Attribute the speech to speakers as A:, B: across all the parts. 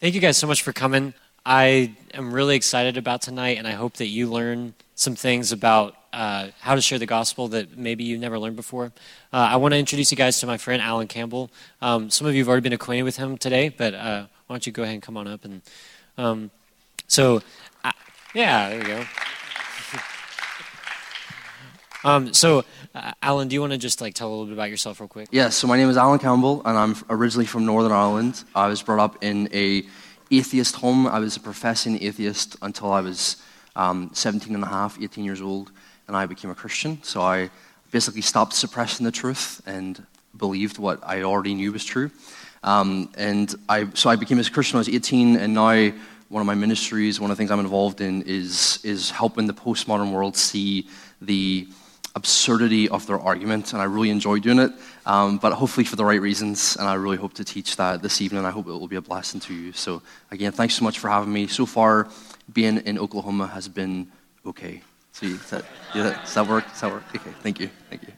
A: Thank you guys so much for coming. I am really excited about tonight, and I hope that you learn some things about uh, how to share the gospel that maybe you never learned before. Uh, I want to introduce you guys to my friend Alan Campbell. Um, some of you have already been acquainted with him today, but uh, why don't you go ahead and come on up? And um, so, yeah, there you go. Um, so, uh, Alan, do you want to just like tell a little bit about yourself real quick?
B: Yes, so my name is Alan Campbell, and I'm originally from Northern Ireland. I was brought up in a atheist home. I was a professing atheist until I was um, 17 and a half, 18 years old, and I became a Christian. So I basically stopped suppressing the truth and believed what I already knew was true. Um, and I, so I became a Christian when I was 18, and now one of my ministries, one of the things I'm involved in, is, is helping the postmodern world see the absurdity of their argument, and I really enjoy doing it, um, but hopefully for the right reasons, and I really hope to teach that this evening. I hope it will be a blessing to you. So, again, thanks so much for having me. So far, being in Oklahoma has been okay. See, does that, yeah, does that work? Does that work? Okay, thank you. Thank you.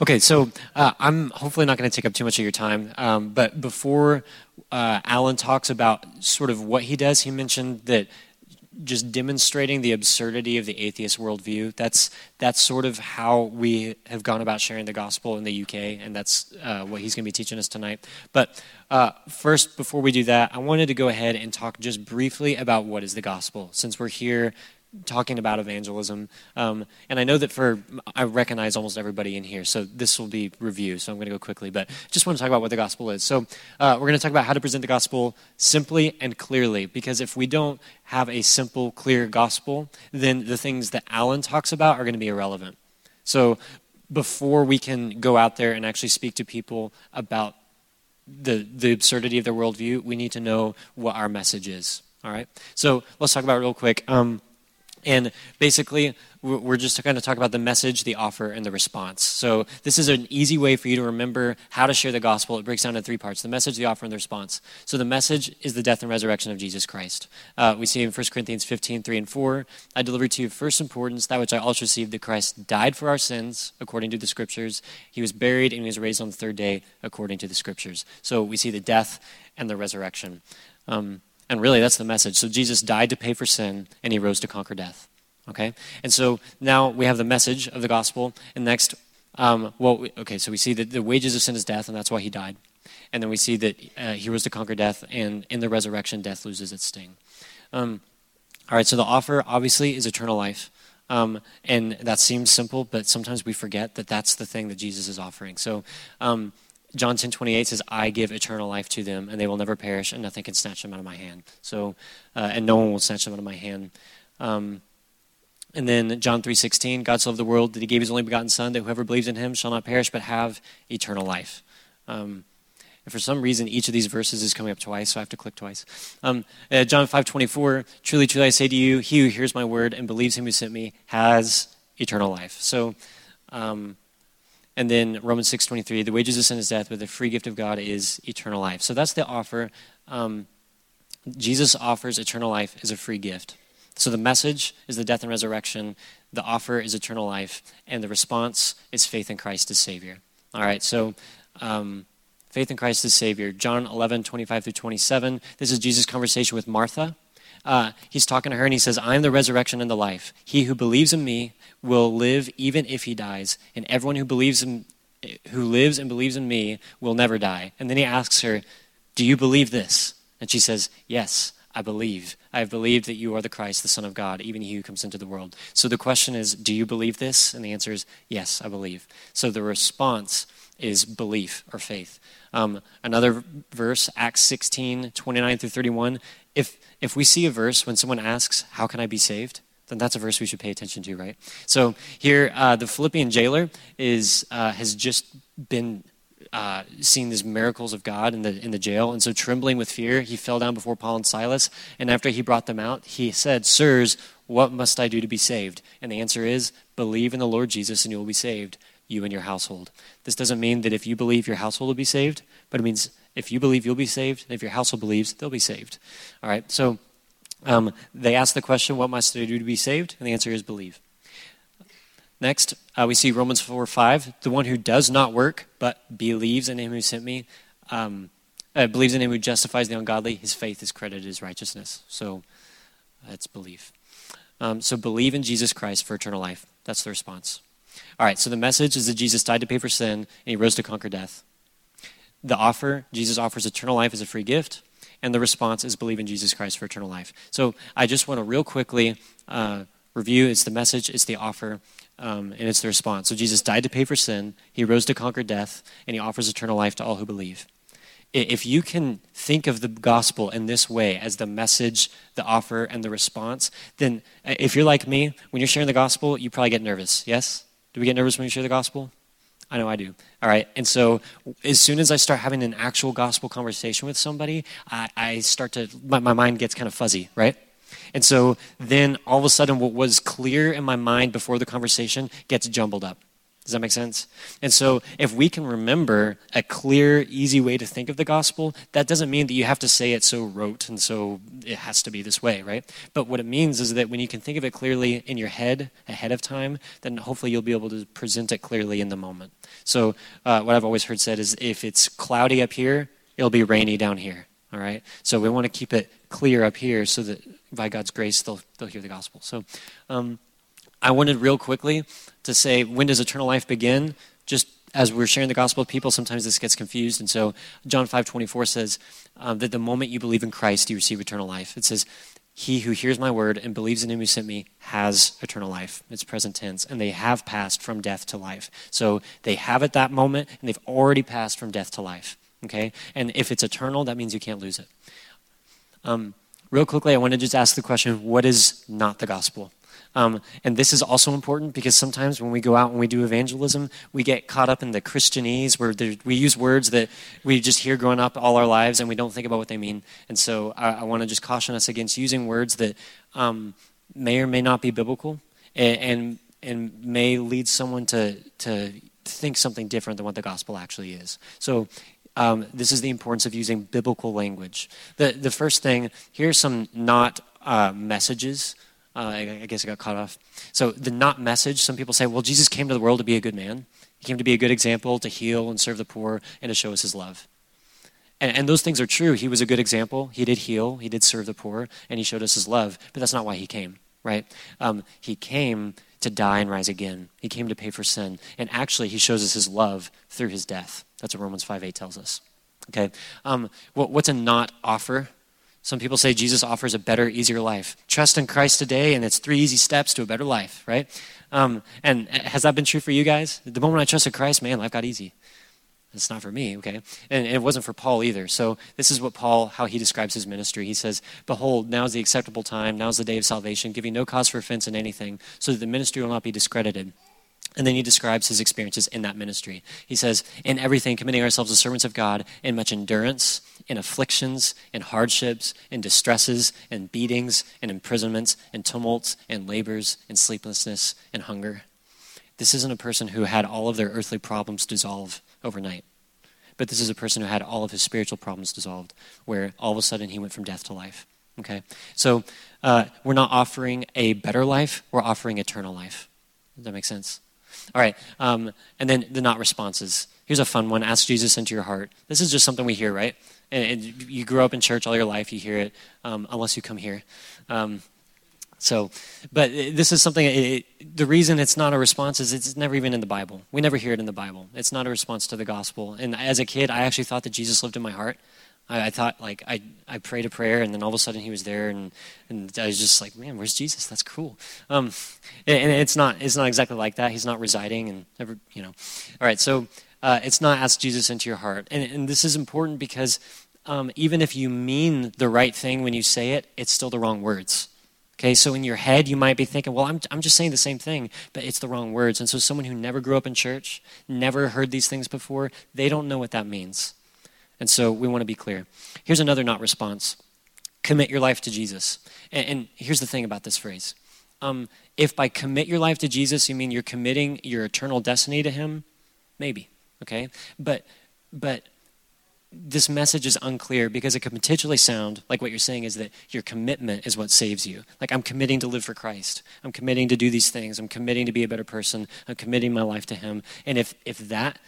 A: Okay, so uh, I'm hopefully not going to take up too much of your time, um, but before uh, Alan talks about sort of what he does, he mentioned that just demonstrating the absurdity of the atheist worldview. That's that's sort of how we have gone about sharing the gospel in the UK, and that's uh, what he's going to be teaching us tonight. But uh, first, before we do that, I wanted to go ahead and talk just briefly about what is the gospel, since we're here talking about evangelism. Um, and I know that for, I recognize almost everybody in here, so this will be review, so I'm going to go quickly. But just want to talk about what the gospel is. So uh, we're going to talk about how to present the gospel simply and clearly, because if we don't have a simple, clear gospel, then the things that Alan talks about are going to be irrelevant. So before we can go out there and actually speak to people about the, the absurdity of their worldview, we need to know what our message is. All right? So let's talk about real quick. Um, and basically, we're just going to talk about the message, the offer, and the response. So, this is an easy way for you to remember how to share the gospel. It breaks down into three parts the message, the offer, and the response. So, the message is the death and resurrection of Jesus Christ. Uh, we see in 1 Corinthians 15, 3 and 4 I deliver to you first importance that which I also received that Christ died for our sins according to the scriptures. He was buried and he was raised on the third day according to the scriptures. So, we see the death and the resurrection. Um, and really, that's the message. So Jesus died to pay for sin, and he rose to conquer death. Okay? And so now we have the message of the gospel. And next, um, well, we, okay, so we see that the wages of sin is death, and that's why he died. And then we see that uh, he rose to conquer death, and in the resurrection, death loses its sting. Um, all right, so the offer obviously is eternal life. Um, and that seems simple, but sometimes we forget that that's the thing that Jesus is offering. So um, John 10 28 says, I give eternal life to them, and they will never perish, and nothing can snatch them out of my hand. So, uh, and no one will snatch them out of my hand. Um, and then John 3 16, God so loved the world that he gave his only begotten Son, that whoever believes in him shall not perish, but have eternal life. Um, and for some reason, each of these verses is coming up twice, so I have to click twice. Um, uh, John 5 24, truly, truly, I say to you, he who hears my word and believes him who sent me has eternal life. So, um, and then Romans 6.23, the wages of sin is death, but the free gift of God is eternal life. So that's the offer. Um, Jesus offers eternal life as a free gift. So the message is the death and resurrection. The offer is eternal life. And the response is faith in Christ as Savior. All right, so um, faith in Christ as Savior. John 11, 25 through 27. This is Jesus' conversation with Martha. Uh, he's talking to her and he says, I am the resurrection and the life. He who believes in me will live even if he dies, and everyone who believes in who lives and believes in me will never die. And then he asks her, Do you believe this? And she says, Yes, I believe. I have believed that you are the Christ, the Son of God, even he who comes into the world. So the question is, Do you believe this? And the answer is, Yes, I believe. So the response is belief or faith. Um, another verse, Acts 16, 29 through 31. If, if we see a verse when someone asks, How can I be saved? then that's a verse we should pay attention to, right? So here, uh, the Philippian jailer is, uh, has just been uh, seeing these miracles of God in the, in the jail. And so, trembling with fear, he fell down before Paul and Silas. And after he brought them out, he said, Sirs, what must I do to be saved? And the answer is, Believe in the Lord Jesus, and you will be saved, you and your household. This doesn't mean that if you believe, your household will be saved, but it means if you believe, you'll be saved. And if your household believes, they'll be saved. All right, so um, they ask the question, What must I do to be saved? And the answer is believe. Next, uh, we see Romans 4 5. The one who does not work, but believes in him who sent me, um, uh, believes in him who justifies the ungodly, his faith is credited as righteousness. So that's belief. Um, so believe in Jesus Christ for eternal life. That's the response. All right, so the message is that Jesus died to pay for sin and he rose to conquer death. The offer, Jesus offers eternal life as a free gift, and the response is believe in Jesus Christ for eternal life. So I just want to real quickly uh, review it's the message, it's the offer, um, and it's the response. So Jesus died to pay for sin, he rose to conquer death, and he offers eternal life to all who believe. If you can think of the gospel in this way as the message, the offer, and the response, then uh, if you're like me, when you're sharing the gospel, you probably get nervous. Yes? Do we get nervous when we share the gospel? I know I do. All right. And so as soon as I start having an actual gospel conversation with somebody, I, I start to, my, my mind gets kind of fuzzy, right? And so then all of a sudden, what was clear in my mind before the conversation gets jumbled up. Does that make sense? And so, if we can remember a clear, easy way to think of the gospel, that doesn't mean that you have to say it so rote and so it has to be this way, right? But what it means is that when you can think of it clearly in your head ahead of time, then hopefully you'll be able to present it clearly in the moment. So, uh, what I've always heard said is if it's cloudy up here, it'll be rainy down here, all right? So, we want to keep it clear up here so that by God's grace, they'll, they'll hear the gospel. So, um, I wanted real quickly to say, when does eternal life begin? Just as we're sharing the gospel with people, sometimes this gets confused. And so John 5 24 says um, that the moment you believe in Christ, you receive eternal life. It says, He who hears my word and believes in him who sent me has eternal life. It's present tense. And they have passed from death to life. So they have at that moment, and they've already passed from death to life. Okay? And if it's eternal, that means you can't lose it. Um, real quickly, I want to just ask the question what is not the gospel? Um, and this is also important because sometimes when we go out and we do evangelism, we get caught up in the Christianese where we use words that we just hear growing up all our lives and we don't think about what they mean. And so I, I want to just caution us against using words that um, may or may not be biblical and, and, and may lead someone to, to think something different than what the gospel actually is. So um, this is the importance of using biblical language. The, the first thing, here's some not uh, messages uh, I, I guess I got caught off. So the not message, some people say, well, Jesus came to the world to be a good man. He came to be a good example, to heal and serve the poor, and to show us his love. And, and, those things are true. He was a good example. He did heal, he did serve the poor, and he showed us his love. But that's not why he came, right? Um, he came to die and rise again. He came to pay for sin. And actually, he shows us his love through his death. That's what Romans 5 8 tells us. Okay? Um, what, what's a not offer? Some people say Jesus offers a better, easier life. Trust in Christ today, and it's three easy steps to a better life, right? Um, and has that been true for you guys? The moment I trusted Christ, man, life got easy. It's not for me, okay? And it wasn't for Paul either. So this is what Paul, how he describes his ministry. He says, Behold, now is the acceptable time, now is the day of salvation, giving no cause for offense in anything, so that the ministry will not be discredited. And then he describes his experiences in that ministry. He says, In everything, committing ourselves as servants of God in much endurance, in afflictions, in hardships, in distresses, in beatings, in imprisonments, in tumults, in labors, in sleeplessness, in hunger. This isn't a person who had all of their earthly problems dissolve overnight. But this is a person who had all of his spiritual problems dissolved, where all of a sudden he went from death to life. Okay? So uh, we're not offering a better life, we're offering eternal life. Does that make sense? All right. Um, and then the not responses. Here's a fun one ask Jesus into your heart. This is just something we hear, right? And, and you grew up in church all your life, you hear it, um, unless you come here. Um, so, but this is something, it, the reason it's not a response is it's never even in the Bible. We never hear it in the Bible. It's not a response to the gospel. And as a kid, I actually thought that Jesus lived in my heart. I, I, thought like I, I prayed a prayer and then all of a sudden he was there and, and I was just like, man, where's Jesus? That's cool. Um, and, it's not it's not exactly like that. He's not residing and never you know. All right, so uh, it's not ask Jesus into your heart, and, and this is important because um, even if you mean the right thing when you say it, it's still the wrong words. Okay, so in your head, you might be thinking, well, I'm, I'm just saying the same thing, but it's the wrong words. And so, someone who never grew up in church, never heard these things before, they don't know what that means. And so we want to be clear. Here's another not response commit your life to Jesus. And, and here's the thing about this phrase um, if by commit your life to Jesus you mean you're committing your eternal destiny to Him, maybe, okay? But, but, this message is unclear because it could potentially sound like what you're saying is that your commitment is what saves you. Like, I'm committing to live for Christ. I'm committing to do these things. I'm committing to be a better person. I'm committing my life to Him. And if, if that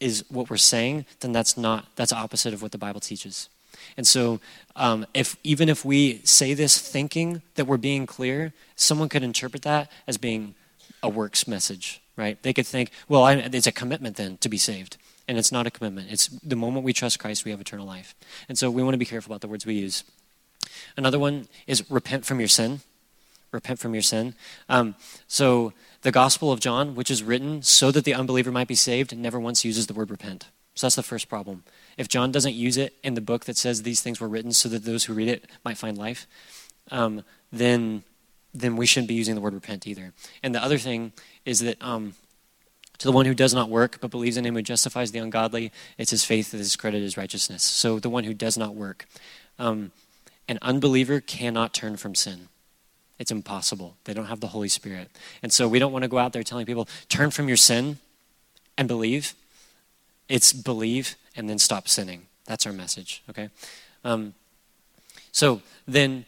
A: is what we're saying, then that's not that's opposite of what the Bible teaches. And so, um, if even if we say this thinking that we're being clear, someone could interpret that as being a works message, right? They could think, well, I, it's a commitment then to be saved, and it's not a commitment. It's the moment we trust Christ, we have eternal life. And so, we want to be careful about the words we use. Another one is repent from your sin. Repent from your sin. Um, so, the Gospel of John, which is written so that the unbeliever might be saved, never once uses the word repent. So that's the first problem. If John doesn't use it in the book that says these things were written so that those who read it might find life, um, then then we shouldn't be using the word repent either. And the other thing is that um, to the one who does not work but believes in him who justifies the ungodly, it's his faith that is credited as righteousness. So the one who does not work. Um, an unbeliever cannot turn from sin. It's impossible. They don't have the Holy Spirit. And so we don't want to go out there telling people, turn from your sin and believe. It's believe and then stop sinning. That's our message, okay? Um, so then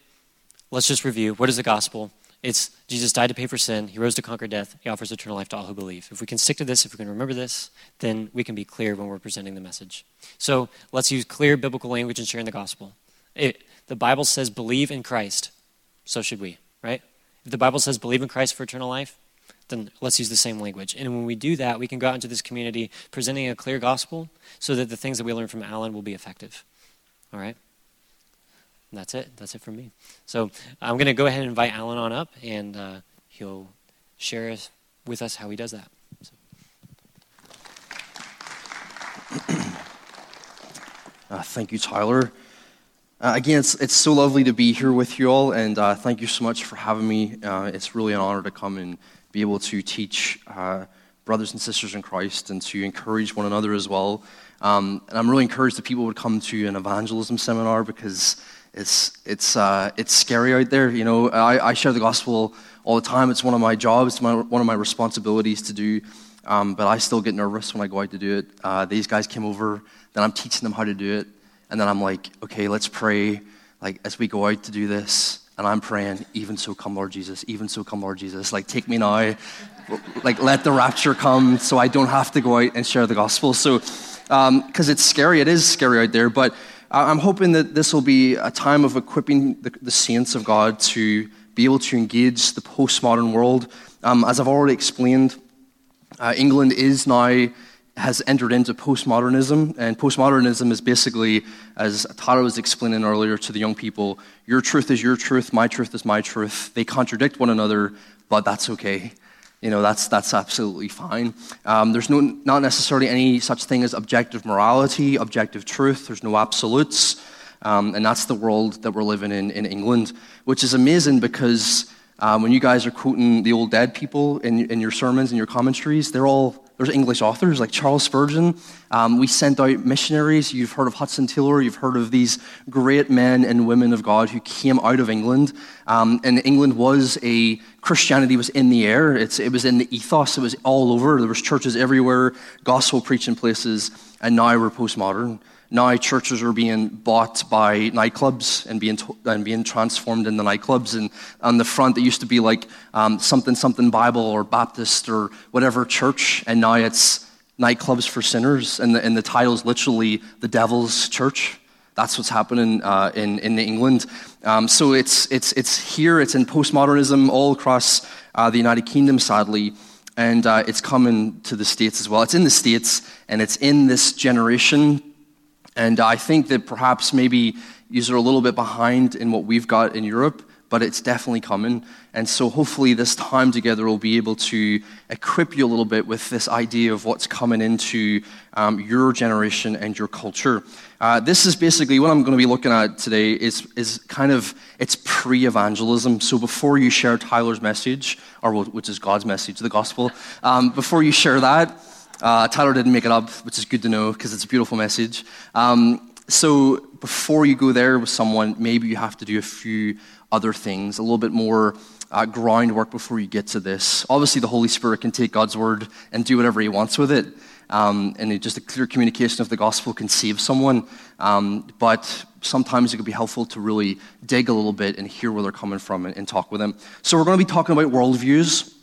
A: let's just review. What is the gospel? It's Jesus died to pay for sin. He rose to conquer death. He offers eternal life to all who believe. If we can stick to this, if we can remember this, then we can be clear when we're presenting the message. So let's use clear biblical language in sharing the gospel. It, the Bible says believe in Christ. So should we right? If the Bible says believe in Christ for eternal life, then let's use the same language. And when we do that, we can go out into this community presenting a clear gospel so that the things that we learn from Alan will be effective. All right? That's it. That's it for me. So I'm going to go ahead and invite Alan on up, and uh, he'll share with us how he does that. So.
B: Uh, thank you, Tyler. Uh, again, it's, it's so lovely to be here with you all, and uh, thank you so much for having me. Uh, it's really an honor to come and be able to teach uh, brothers and sisters in Christ and to encourage one another as well. Um, and I'm really encouraged that people would come to an evangelism seminar because it's, it's, uh, it's scary out there. You know, I, I, share the gospel all the time. It's one of my jobs, my, one of my responsibilities to do. Um, but I still get nervous when I go out to do it. Uh, these guys came over, then I'm teaching them how to do it. And then I'm like, okay, let's pray, like, as we go out to do this. And I'm praying, even so come, Lord Jesus, even so come, Lord Jesus. Like, take me now. like, let the rapture come so I don't have to go out and share the gospel. So, because um, it's scary, it is scary out there. But I'm hoping that this will be a time of equipping the, the saints of God to be able to engage the postmodern world. Um, as I've already explained, uh, England is now has entered into postmodernism. And postmodernism is basically, as Tara was explaining earlier to the young people, your truth is your truth, my truth is my truth. They contradict one another, but that's okay. You know, that's, that's absolutely fine. Um, there's no, not necessarily any such thing as objective morality, objective truth. There's no absolutes. Um, and that's the world that we're living in in England, which is amazing because um, when you guys are quoting the old dead people in, in your sermons and your commentaries, they're all there's English authors like Charles Spurgeon. Um, we sent out missionaries. You've heard of Hudson Taylor. You've heard of these great men and women of God who came out of England. Um, and England was a Christianity was in the air. It's, it was in the ethos. It was all over. There was churches everywhere, gospel preaching places. And now we're postmodern now churches are being bought by nightclubs and being, and being transformed into nightclubs. And on the front, it used to be like um, something, something Bible or Baptist or whatever church, and now it's nightclubs for sinners. And the, and the title is literally The Devil's Church. That's what's happening uh, in, in England. Um, so it's, it's, it's here, it's in postmodernism all across uh, the United Kingdom, sadly and uh, it's coming to the States as well. It's in the States, and it's in this generation and I think that perhaps maybe you're a little bit behind in what we've got in Europe, but it's definitely coming. And so hopefully this time together will be able to equip you a little bit with this idea of what's coming into um, your generation and your culture. Uh, this is basically what I'm going to be looking at today is, is kind of, it's pre-evangelism. So before you share Tyler's message, or which is God's message, the gospel, um, before you share that, uh, Tyler didn't make it up, which is good to know because it's a beautiful message. Um, so before you go there with someone, maybe you have to do a few other things, a little bit more uh, groundwork before you get to this. Obviously, the Holy Spirit can take God's word and do whatever He wants with it. Um, and just a clear communication of the gospel can save someone. Um, but sometimes it can be helpful to really dig a little bit and hear where they're coming from and, and talk with them. So we're going to be talking about worldviews.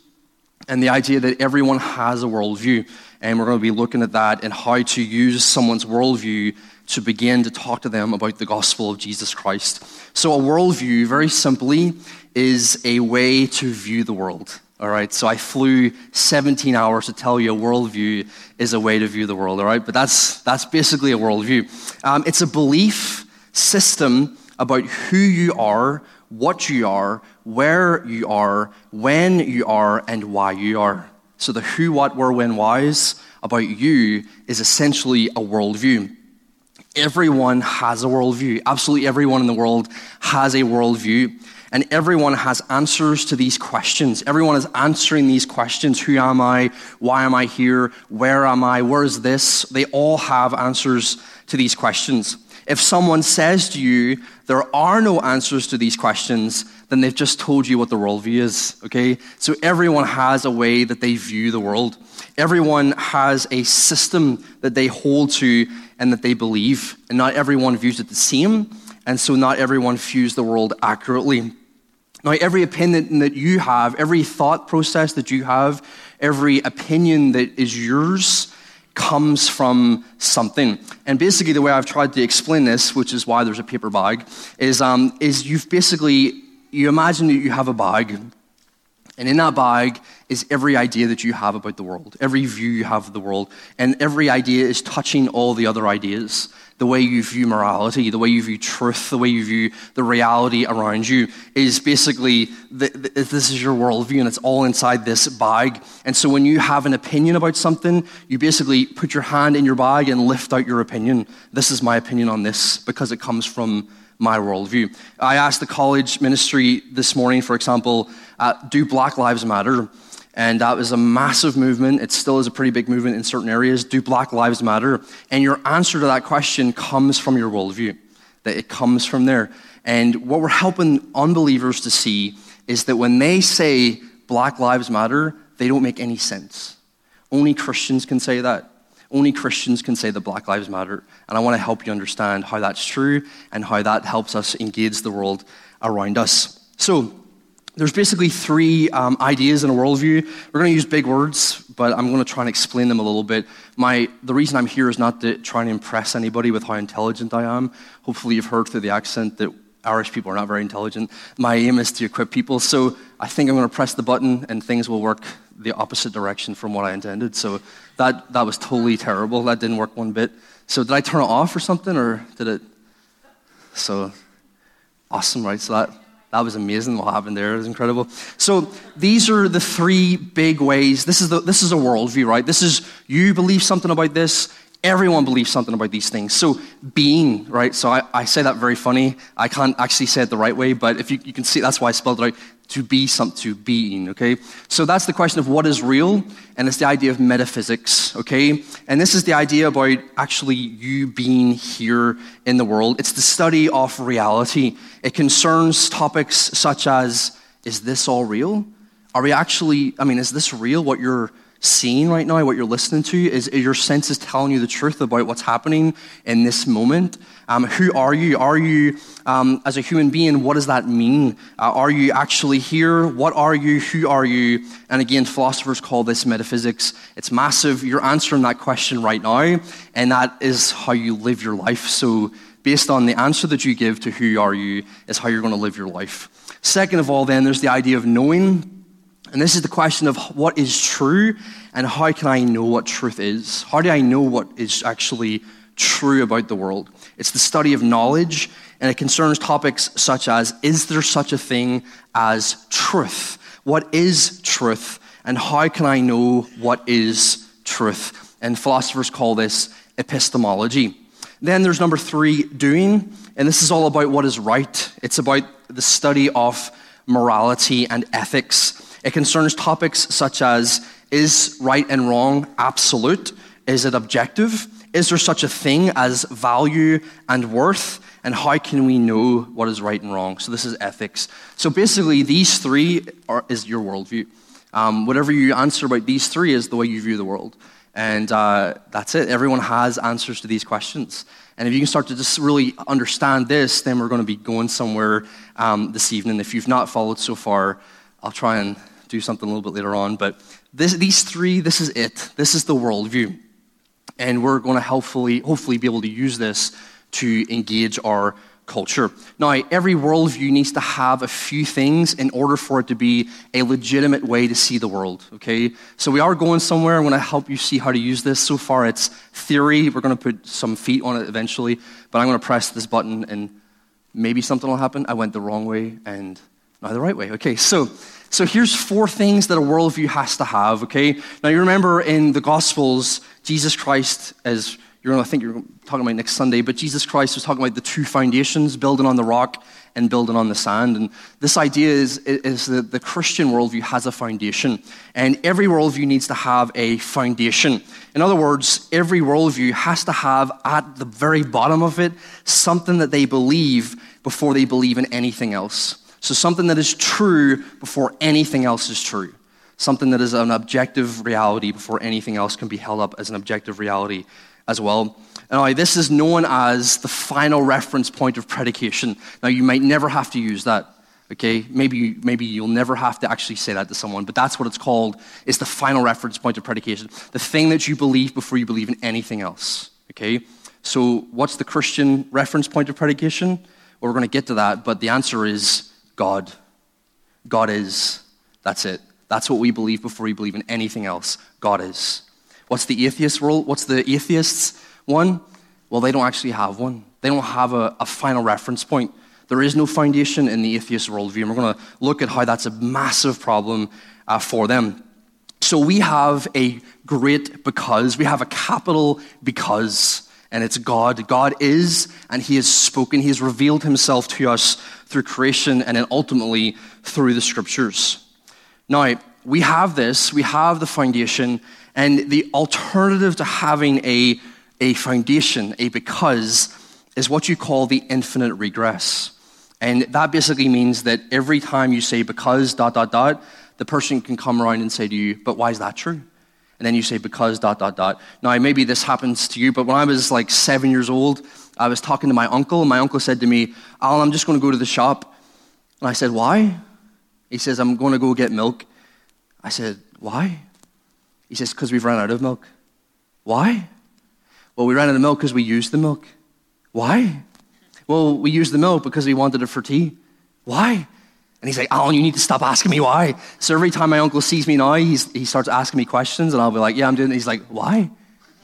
B: And the idea that everyone has a worldview. And we're going to be looking at that and how to use someone's worldview to begin to talk to them about the gospel of Jesus Christ. So, a worldview, very simply, is a way to view the world. All right, so I flew 17 hours to tell you a worldview is a way to view the world. All right, but that's that's basically a worldview. Um, it's a belief system about who you are, what you are, where you are, when you are, and why you are. So the who, what, where, when, whys about you is essentially a worldview. Everyone has a worldview. Absolutely everyone in the world has a worldview. And everyone has answers to these questions. Everyone is answering these questions Who am I? Why am I here? Where am I? Where is this? They all have answers to these questions. If someone says to you, there are no answers to these questions, then they've just told you what the worldview is, okay? So everyone has a way that they view the world. Everyone has a system that they hold to and that they believe. And not everyone views it the same, and so not everyone views the world accurately. Now, every opinion that you have, every thought process that you have, every opinion that is yours comes from something. And basically, the way I've tried to explain this, which is why there's a paper bag, is, um, is you've basically, you imagine that you have a bag, and in that bag is every idea that you have about the world, every view you have of the world, and every idea is touching all the other ideas the way you view morality, the way you view truth, the way you view the reality around you is basically the, the, this is your worldview and it's all inside this bag. And so when you have an opinion about something, you basically put your hand in your bag and lift out your opinion. This is my opinion on this because it comes from my worldview. I asked the college ministry this morning, for example, uh, do Black Lives Matter? And that was a massive movement. It still is a pretty big movement in certain areas. Do Black Lives Matter? And your answer to that question comes from your worldview, that it comes from there. And what we're helping unbelievers to see is that when they say Black Lives Matter, they don't make any sense. Only Christians can say that. Only Christians can say that Black Lives Matter. And I want to help you understand how that's true and how that helps us engage the world around us. So, there's basically three um, ideas in a worldview. We're going to use big words, but I'm going to try and explain them a little bit. My, the reason I'm here is not to try and impress anybody with how intelligent I am. Hopefully, you've heard through the accent that Irish people are not very intelligent. My aim is to equip people, so I think I'm going to press the button and things will work the opposite direction from what I intended. So that, that was totally terrible. That didn't work one bit. So did I turn it off or something, or did it? So awesome, right? So that that was amazing what happened there. It was incredible. So these are the three big ways. This is, the, this is a worldview, right? This is you believe something about this. Everyone believes something about these things. So being, right? So I, I say that very funny. I can't actually say it the right way, but if you, you can see, that's why I spelled it out to be something, to being, okay? So that's the question of what is real, and it's the idea of metaphysics, okay? And this is the idea about actually you being here in the world. It's the study of reality. It concerns topics such as is this all real? Are we actually, I mean, is this real what you're seeing right now, what you're listening to? Is, is your senses telling you the truth about what's happening in this moment? Um, who are you? Are you, um, as a human being, what does that mean? Uh, are you actually here? What are you? Who are you? And again, philosophers call this metaphysics. It's massive. You're answering that question right now, and that is how you live your life. So, based on the answer that you give to who are you, is how you're going to live your life. Second of all, then, there's the idea of knowing. And this is the question of what is true and how can I know what truth is? How do I know what is actually true about the world? It's the study of knowledge and it concerns topics such as is there such a thing as truth? What is truth? And how can I know what is truth? And philosophers call this epistemology. Then there's number three, doing. And this is all about what is right. It's about the study of morality and ethics. It concerns topics such as is right and wrong absolute? Is it objective? Is there such a thing as value and worth? And how can we know what is right and wrong? So, this is ethics. So, basically, these three are, is your worldview. Um, whatever you answer about these three is the way you view the world. And uh, that's it. Everyone has answers to these questions. And if you can start to just really understand this, then we're going to be going somewhere um, this evening. If you've not followed so far, I'll try and do something a little bit later on. But this, these three, this is it. This is the worldview. And we're going to hopefully, hopefully be able to use this to engage our culture. Now, every worldview needs to have a few things in order for it to be a legitimate way to see the world, okay? So we are going somewhere. I'm going to help you see how to use this. So far, it's theory. We're going to put some feet on it eventually, but I'm going to press this button and maybe something will happen. I went the wrong way and now the right way. Okay, so so here's four things that a worldview has to have, okay? Now you remember in the Gospels, Jesus Christ, as you're going to think you're talking about next Sunday, but Jesus Christ was talking about the two foundations, building on the rock and building on the sand. And this idea is, is that the Christian worldview has a foundation, and every worldview needs to have a foundation. In other words, every worldview has to have at the very bottom of it something that they believe before they believe in anything else. So, something that is true before anything else is true. Something that is an objective reality before anything else can be held up as an objective reality as well. Now, this is known as the final reference point of predication. Now, you might never have to use that. Okay, maybe, maybe you'll never have to actually say that to someone, but that's what it's called. It's the final reference point of predication. The thing that you believe before you believe in anything else. Okay, so what's the Christian reference point of predication? Well, we're going to get to that, but the answer is God. God is. That's it. That's what we believe before we believe in anything else. God is. What's the atheist world? What's the atheists one? Well, they don't actually have one. They don't have a, a final reference point. There is no foundation in the atheist worldview, and we're going to look at how that's a massive problem uh, for them. So we have a great because, we have a capital because, and it's God. God is, and He has spoken. He has revealed Himself to us through creation and then ultimately through the scriptures. Now, we have this, we have the foundation, and the alternative to having a, a foundation, a because, is what you call the infinite regress. And that basically means that every time you say because, dot, dot, dot, the person can come around and say to you, but why is that true? And then you say because, dot, dot, dot. Now, maybe this happens to you, but when I was like seven years old, I was talking to my uncle, and my uncle said to me, Alan, I'm just going to go to the shop. And I said, why? He says, I'm going to go get milk. I said, why? He says, Because we've run out of milk. Why? Well, we ran out of milk because we used the milk. Why? Well, we used the milk because we wanted it for tea. Why? And he's like, Alan, you need to stop asking me why. So every time my uncle sees me now, he's, he starts asking me questions, and I'll be like, Yeah, I'm doing it. He's like, Why?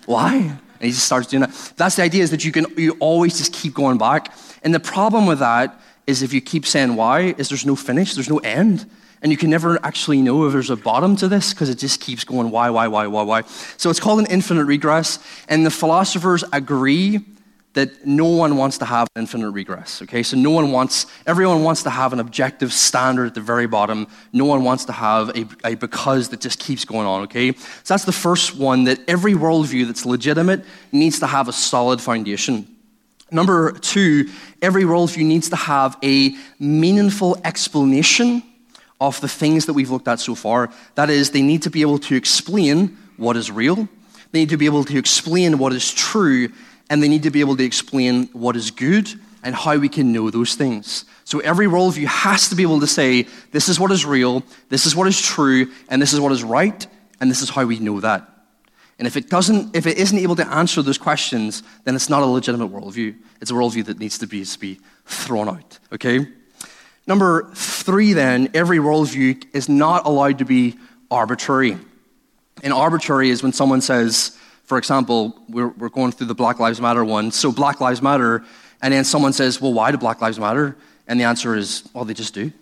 B: Why? And he just starts doing that. That's the idea is that you can you always just keep going back. And the problem with that is if you keep saying why, is there's no finish, there's no end. And you can never actually know if there's a bottom to this because it just keeps going why, why, why, why, why. So it's called an infinite regress. And the philosophers agree that no one wants to have infinite regress. Okay, so no one wants, everyone wants to have an objective standard at the very bottom. No one wants to have a, a because that just keeps going on. Okay, so that's the first one that every worldview that's legitimate needs to have a solid foundation. Number two, every worldview needs to have a meaningful explanation of the things that we've looked at so far. That is, they need to be able to explain what is real, they need to be able to explain what is true, and they need to be able to explain what is good and how we can know those things. So every worldview has to be able to say, this is what is real, this is what is true, and this is what is right, and this is how we know that. And if it doesn't, if it isn't able to answer those questions, then it's not a legitimate worldview. It's a worldview that needs to be, to be thrown out. Okay? Number three, then, every worldview is not allowed to be arbitrary. And arbitrary is when someone says, for example, we're, we're going through the Black Lives Matter one, so Black Lives Matter, and then someone says, well, why do Black Lives Matter? And the answer is, well, they just do.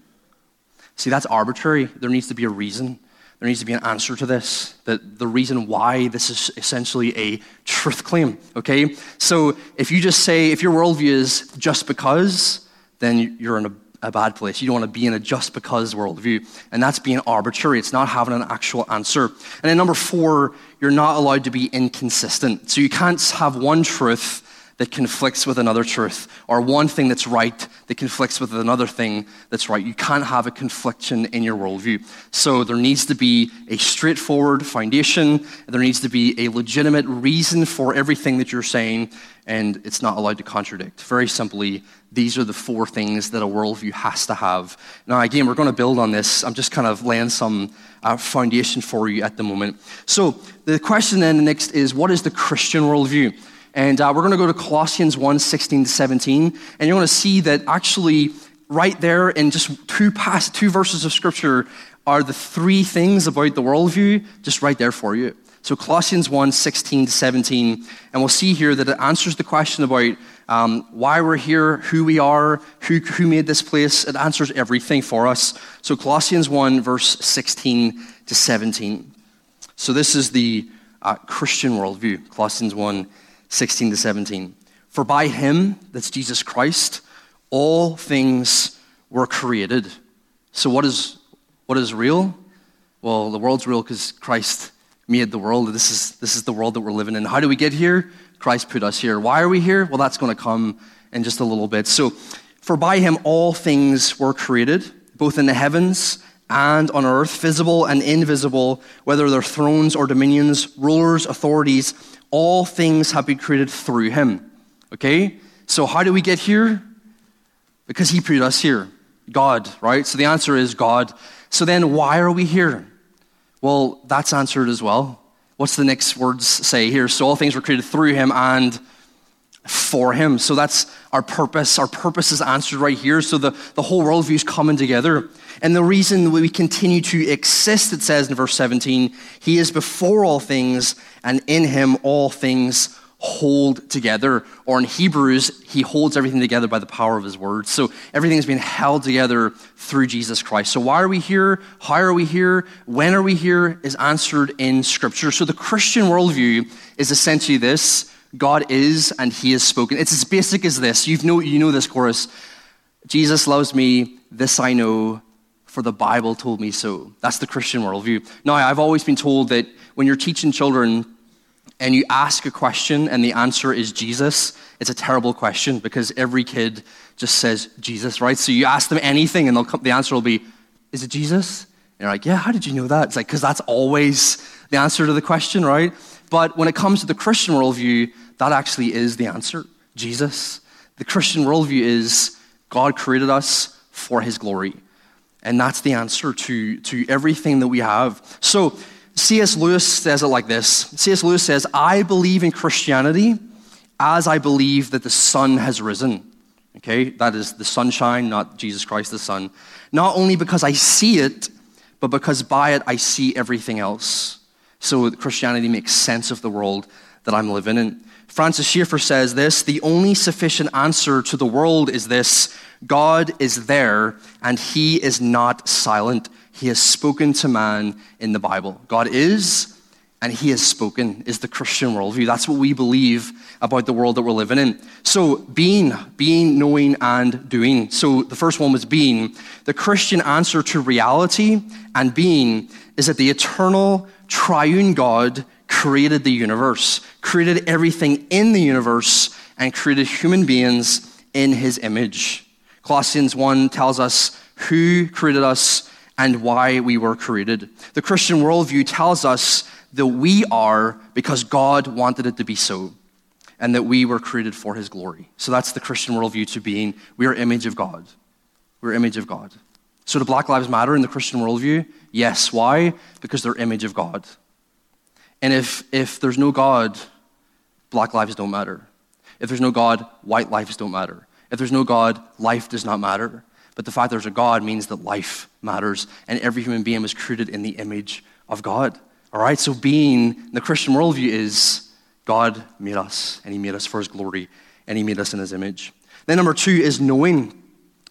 B: See, that's arbitrary. There needs to be a reason. There needs to be an answer to this. That the reason why this is essentially a truth claim, okay? So if you just say, if your worldview is just because, then you're in a a bad place. You don't want to be in a just because worldview. And that's being arbitrary. It's not having an actual answer. And then number four, you're not allowed to be inconsistent. So you can't have one truth that conflicts with another truth, or one thing that's right that conflicts with another thing that's right. You can't have a confliction in your worldview. So there needs to be a straightforward foundation, there needs to be a legitimate reason for everything that you're saying, and it's not allowed to contradict. Very simply, these are the four things that a worldview has to have. Now, again, we're going to build on this. I'm just kind of laying some uh, foundation for you at the moment. So, the question then next is what is the Christian worldview? And uh, we're going to go to Colossians 1 16 to 17. And you're going to see that actually, right there in just two, past, two verses of Scripture, are the three things about the worldview just right there for you. So, Colossians 1 16 to 17. And we'll see here that it answers the question about um, why we're here, who we are, who, who made this place. It answers everything for us. So, Colossians 1, verse 16 to 17. So, this is the uh, Christian worldview. Colossians 1, 16 to 17. For by him, that's Jesus Christ, all things were created. So, what is, what is real? Well, the world's real because Christ made the world. This is, this is the world that we're living in. How do we get here? Christ put us here. Why are we here? Well, that's going to come in just a little bit. So, for by him all things were created, both in the heavens and on earth, visible and invisible, whether they're thrones or dominions, rulers, authorities all things have been created through him. Okay? So, how do we get here? Because he put us here. God, right? So the answer is God. So then, why are we here? Well, that's answered as well. What's the next words say here? So, all things were created through him and for him. So that's our purpose. Our purpose is answered right here. So the, the whole worldview is coming together. And the reason we continue to exist, it says in verse 17, He is before all things, and in Him all things hold together. Or in Hebrews, He holds everything together by the power of His word. So everything's being held together through Jesus Christ. So why are we here? How are we here? When are we here? Is answered in Scripture. So the Christian worldview is essentially this God is and He has spoken. It's as basic as this. You know, you know this chorus Jesus loves me, this I know, for the Bible told me so. That's the Christian worldview. Now, I've always been told that when you're teaching children and you ask a question and the answer is Jesus, it's a terrible question because every kid just says Jesus, right? So you ask them anything and come, the answer will be, Is it Jesus? And you're like, Yeah, how did you know that? It's like, because that's always the answer to the question, right? But when it comes to the Christian worldview, that actually is the answer Jesus. The Christian worldview is God created us for his glory. And that's the answer to, to everything that we have. So, C.S. Lewis says it like this C.S. Lewis says, I believe in Christianity as I believe that the sun has risen. Okay, that is the sunshine, not Jesus Christ the sun. Not only because I see it, but because by it I see everything else. So Christianity makes sense of the world that I'm living in. Francis Schaeffer says this the only sufficient answer to the world is this God is there and he is not silent. He has spoken to man in the Bible. God is and he has spoken is the Christian worldview. That's what we believe about the world that we're living in. So, being, being, knowing, and doing. So, the first one was being. The Christian answer to reality and being is that the eternal, triune God created the universe, created everything in the universe, and created human beings in his image. Colossians 1 tells us who created us and why we were created. The Christian worldview tells us that we are because God wanted it to be so, and that we were created for his glory. So that's the Christian worldview to being we are image of God. We're image of God. So do Black Lives Matter in the Christian worldview? Yes. Why? Because they're image of God. And if, if there's no God, black lives don't matter. If there's no God, white lives don't matter. If there's no God, life does not matter. But the fact there's a God means that life matters, and every human being was created in the image of God. All right, so being in the Christian worldview is God made us, and He made us for His glory, and He made us in His image. Then, number two is knowing.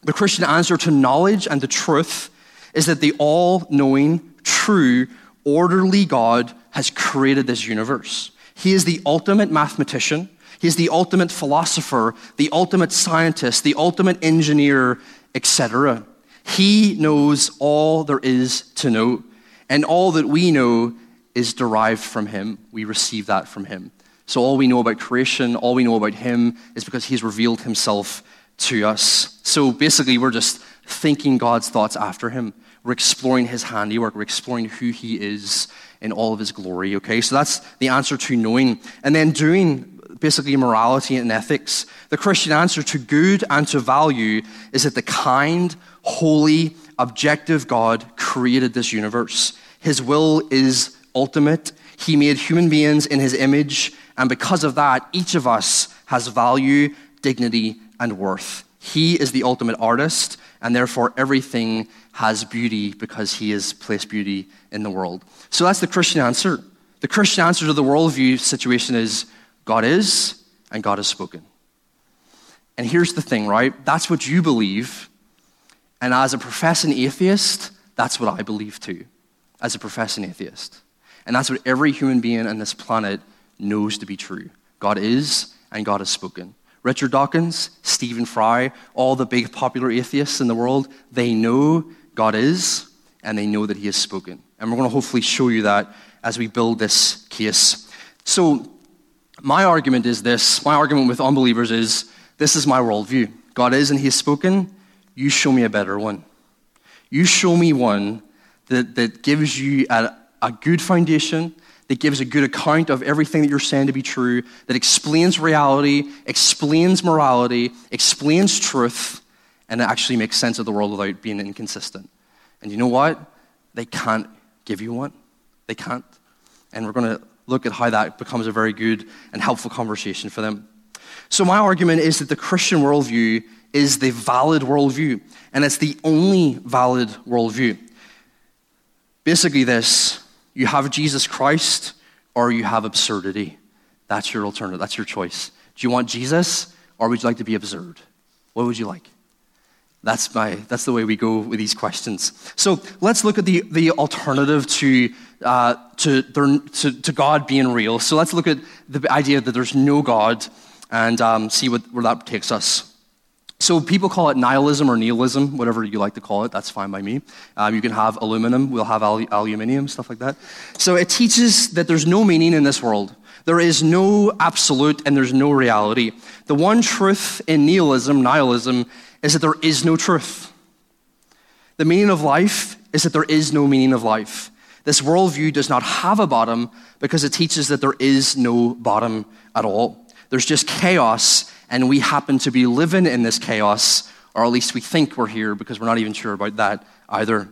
B: The Christian answer to knowledge and the truth is that the all knowing, true, orderly God has created this universe. He is the ultimate mathematician. He's the ultimate philosopher, the ultimate scientist, the ultimate engineer, etc. He knows all there is to know, and all that we know is derived from him. We receive that from him. So all we know about creation, all we know about him is because he's revealed himself to us. So basically, we're just thinking God's thoughts after him. We're exploring his handiwork. We're exploring who he is in all of his glory, okay? So that's the answer to knowing. And then doing, basically, morality and ethics. The Christian answer to good and to value is that the kind, holy, objective God created this universe. His will is ultimate. He made human beings in his image, and because of that, each of us has value, dignity, and worth. He is the ultimate artist, and therefore everything has beauty because he has placed beauty in the world. So that's the Christian answer. The Christian answer to the worldview situation is God is, and God has spoken. And here's the thing, right? That's what you believe. And as a professing atheist, that's what I believe too, as a professing atheist. And that's what every human being on this planet knows to be true. God is, and God has spoken. Richard Dawkins, Stephen Fry, all the big popular atheists in the world, they know God is, and they know that He has spoken. And we're going to hopefully show you that as we build this case. So, my argument is this my argument with unbelievers is this is my worldview. God is, and He has spoken. You show me a better one. You show me one that, that gives you a, a good foundation, that gives a good account of everything that you're saying to be true, that explains reality, explains morality, explains truth, and actually makes sense of the world without being inconsistent. And you know what? They can't give you one. They can't. And we're going to look at how that becomes a very good and helpful conversation for them. So, my argument is that the Christian worldview is the valid worldview, and it's the only valid worldview. Basically, this you have Jesus Christ or you have absurdity. That's your alternative. That's your choice. Do you want Jesus or would you like to be absurd? What would you like? That's, my, that's the way we go with these questions. So let's look at the, the alternative to, uh, to, to, to, God being real. So let's look at the idea that there's no God and um, see what, where that takes us. So people call it nihilism or nihilism, whatever you like to call it. That's fine by me. Um, you can have aluminum. We'll have al- aluminium, stuff like that. So it teaches that there's no meaning in this world. There is no absolute and there's no reality. The one truth in nihilism, nihilism, is that there is no truth. The meaning of life is that there is no meaning of life. This worldview does not have a bottom because it teaches that there is no bottom at all. There's just chaos and we happen to be living in this chaos, or at least we think we're here because we're not even sure about that either.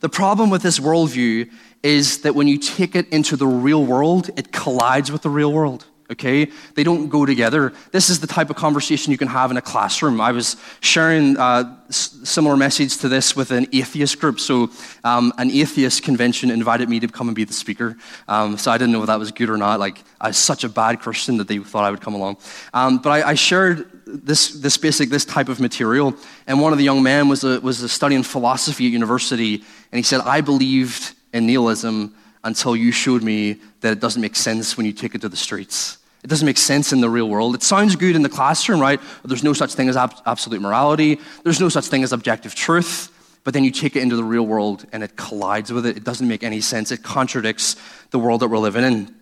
B: The problem with this worldview is that when you take it into the real world, it collides with the real world okay? They don't go together. This is the type of conversation you can have in a classroom. I was sharing a uh, similar message to this with an atheist group. So, um, an atheist convention invited me to come and be the speaker. Um, so, I didn't know if that was good or not. Like, I was such a bad Christian that they thought I would come along. Um, but I, I, shared this, this basic, this type of material. And one of the young men was, a, was a studying philosophy at university. And he said, I believed in nihilism until you showed me that it doesn't make sense when you take it to the streets. It doesn't make sense in the real world. It sounds good in the classroom, right? There's no such thing as ab- absolute morality, there's no such thing as objective truth. But then you take it into the real world and it collides with it. It doesn't make any sense. It contradicts the world that we're living in.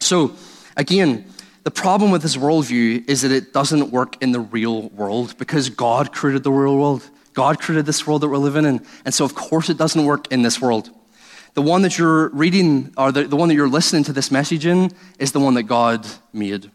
B: So, again, the problem with this worldview is that it doesn't work in the real world because God created the real world. God created this world that we're living in. And so, of course, it doesn't work in this world. The one that you're reading, or the, the one that you're listening to this message in, is the one that God made.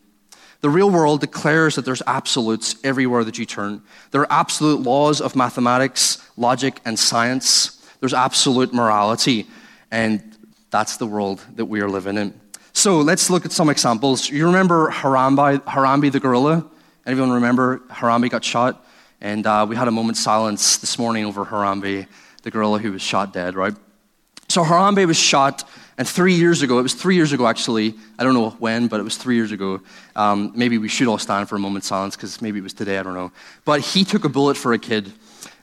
B: The real world declares that there's absolutes everywhere that you turn. There are absolute laws of mathematics, logic, and science. There's absolute morality. And that's the world that we are living in. So let's look at some examples. You remember Harambe, Harambe the gorilla? Anyone remember Harambe got shot? And uh, we had a moment's silence this morning over Harambe, the gorilla who was shot dead, right? So Harambe was shot, and three years ago, it was three years ago actually, I don't know when, but it was three years ago. Um, maybe we should all stand for a moment's silence because maybe it was today, I don't know. But he took a bullet for a kid,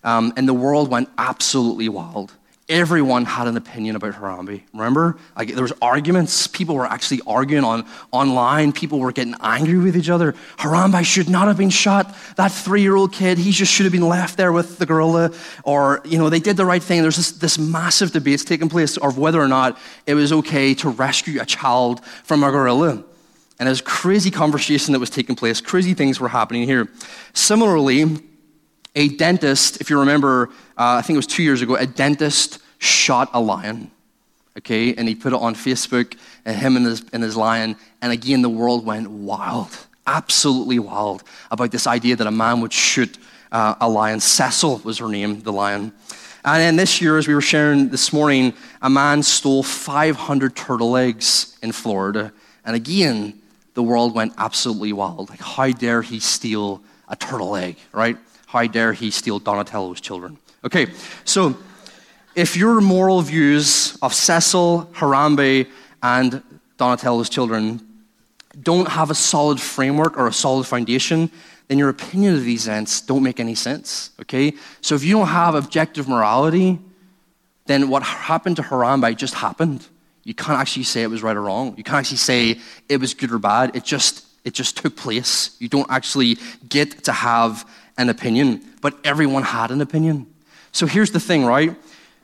B: um, and the world went absolutely wild everyone had an opinion about Harambe. Remember? Like, there was arguments. People were actually arguing on online. People were getting angry with each other. Harambe should not have been shot. That three-year-old kid, he just should have been left there with the gorilla. Or, you know, they did the right thing. There's this, this massive debate taking place of whether or not it was okay to rescue a child from a gorilla. And there's crazy conversation that was taking place, crazy things were happening here. Similarly, a dentist, if you remember, uh, I think it was two years ago, a dentist shot a lion. Okay, and he put it on Facebook, and him and his, and his lion, and again the world went wild, absolutely wild, about this idea that a man would shoot uh, a lion. Cecil was her name, the lion. And then this year, as we were sharing this morning, a man stole 500 turtle eggs in Florida. And again, the world went absolutely wild. Like, how dare he steal a turtle egg, right? How dare he steal Donatello's children? Okay, so if your moral views of Cecil, Harambe, and Donatello's children don't have a solid framework or a solid foundation, then your opinion of these events don't make any sense. Okay? So if you don't have objective morality, then what happened to Harambe just happened. You can't actually say it was right or wrong. You can't actually say it was good or bad. It just it just took place. You don't actually get to have an opinion, but everyone had an opinion. So here's the thing, right?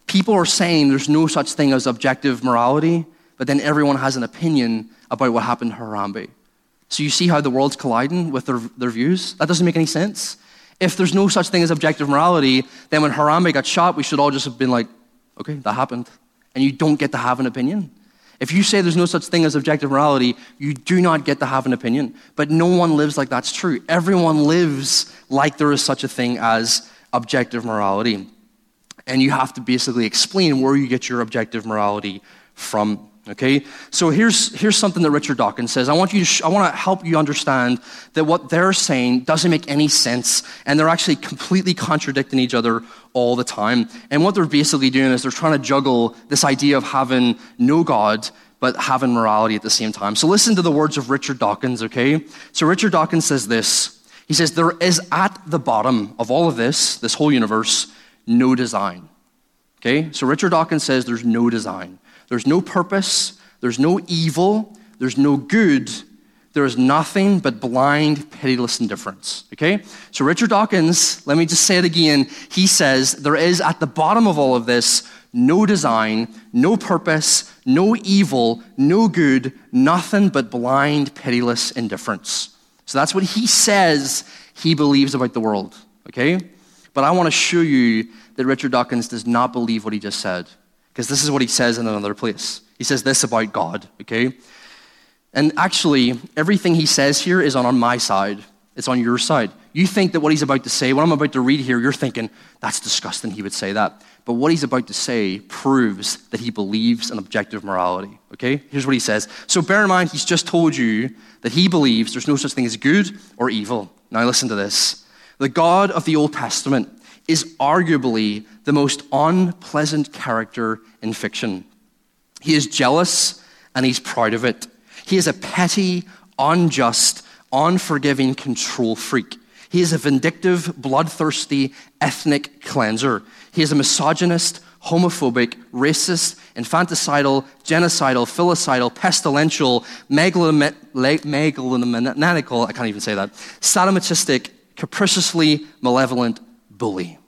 B: People are saying there's no such thing as objective morality, but then everyone has an opinion about what happened to Harambe. So you see how the world's colliding with their, their views? That doesn't make any sense. If there's no such thing as objective morality, then when Harambe got shot, we should all just have been like, okay, that happened. And you don't get to have an opinion. If you say there's no such thing as objective morality, you do not get to have an opinion. But no one lives like that's true. Everyone lives like there is such a thing as objective morality and you have to basically explain where you get your objective morality from. Okay, so here's here's something that Richard Dawkins says. I want you to sh- I want to help you understand that what they're saying doesn't make any sense, and they're actually completely contradicting each other all the time. And what they're basically doing is they're trying to juggle this idea of having no God but having morality at the same time. So listen to the words of Richard Dawkins. Okay, so Richard Dawkins says this. He says there is at the bottom of all of this, this whole universe, no design. Okay? So Richard Dawkins says there's no design. There's no purpose, there's no evil, there's no good, there is nothing but blind, pitiless indifference. Okay? So Richard Dawkins, let me just say it again. He says there is at the bottom of all of this no design, no purpose, no evil, no good, nothing but blind, pitiless indifference. So that's what he says he believes about the world. Okay? But I want to show you that Richard Dawkins does not believe what he just said, because this is what he says in another place. He says this about God, okay? And actually, everything he says here is on, my side. It's on your side. You think that what he's about to say, what I'm about to read here, you're thinking, that's disgusting, he would say that. But what he's about to say proves that he believes in objective morality. Okay? Here's what he says. So bear in mind, he's just told you that he believes there's no such thing as good or evil. Now listen to this. The God of the Old Testament is arguably the most unpleasant character in fiction. He is jealous and he's proud of it. He is a petty, unjust, unforgiving control freak. He is a vindictive, bloodthirsty, ethnic cleanser. He is a misogynist, homophobic, racist, infanticidal, genocidal, filicidal, pestilential, megalomaniacal, I can't even say that, sadomasochistic, capriciously malevolent bully.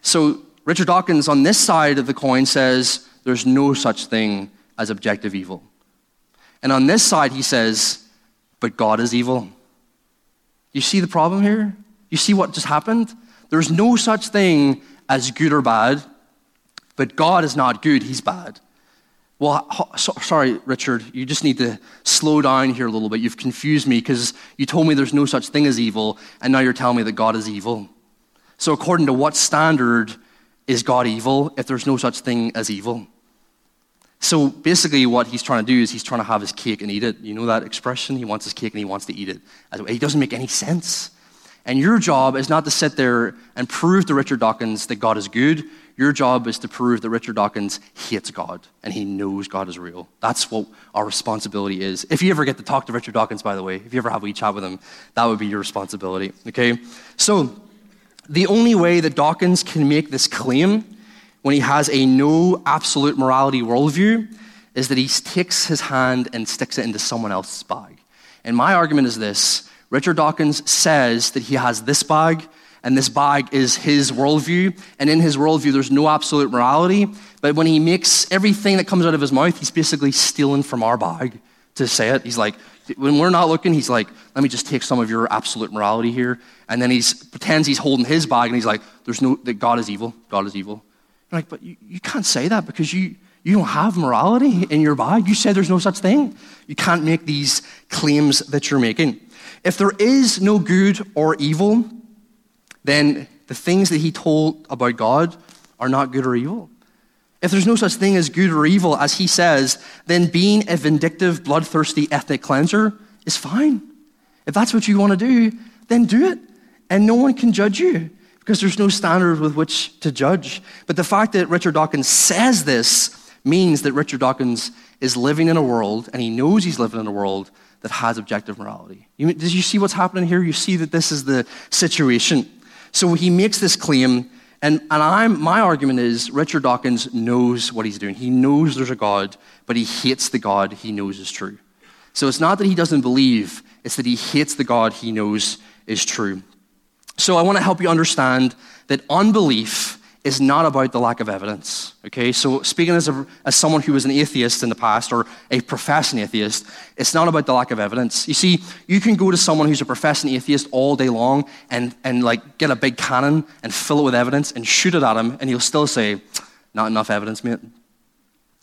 B: So, Richard Dawkins on this side of the coin says there's no such thing as objective evil. And on this side, he says, but God is evil. You see the problem here? You see what just happened? There's no such thing as good or bad, but God is not good, He's bad. Well, so, sorry, Richard, you just need to slow down here a little bit. You've confused me because you told me there's no such thing as evil, and now you're telling me that God is evil. So, according to what standard is God evil if there's no such thing as evil? So, basically, what he's trying to do is he's trying to have his cake and eat it. You know that expression? He wants his cake and he wants to eat it. It doesn't make any sense. And your job is not to sit there and prove to Richard Dawkins that God is good. Your job is to prove that Richard Dawkins hates God and he knows God is real. That's what our responsibility is. If you ever get to talk to Richard Dawkins, by the way, if you ever have a wee chat with him, that would be your responsibility. Okay? So, the only way that Dawkins can make this claim when he has a no absolute morality worldview is that he takes his hand and sticks it into someone else's bag. And my argument is this Richard Dawkins says that he has this bag and this bag is his worldview. And in his worldview, there's no absolute morality. But when he makes everything that comes out of his mouth, he's basically stealing from our bag to say it. He's like, when we're not looking, he's like, let me just take some of your absolute morality here. And then he pretends he's holding his bag and he's like, there's no, that God is evil. God is evil. You're like, but you, you can't say that because you, you don't have morality in your bag. You said there's no such thing. You can't make these claims that you're making. If there is no good or evil, then the things that he told about God are not good or evil. If there's no such thing as good or evil, as he says, then being a vindictive, bloodthirsty ethnic cleanser is fine. If that's what you want to do, then do it. And no one can judge you because there's no standard with which to judge. But the fact that Richard Dawkins says this means that Richard Dawkins is living in a world, and he knows he's living in a world that has objective morality. You, did you see what's happening here? You see that this is the situation. So he makes this claim, and, and I'm, my argument is Richard Dawkins knows what he's doing. He knows there's a God, but he hates the God he knows is true. So it's not that he doesn't believe, it's that he hates the God he knows is true. So I want to help you understand that unbelief is not about the lack of evidence. Okay, so speaking as, a, as someone who was an atheist in the past or a professing atheist, it's not about the lack of evidence. You see, you can go to someone who's a professing atheist all day long and, and like get a big cannon and fill it with evidence and shoot it at him, and he'll still say, Not enough evidence, mate.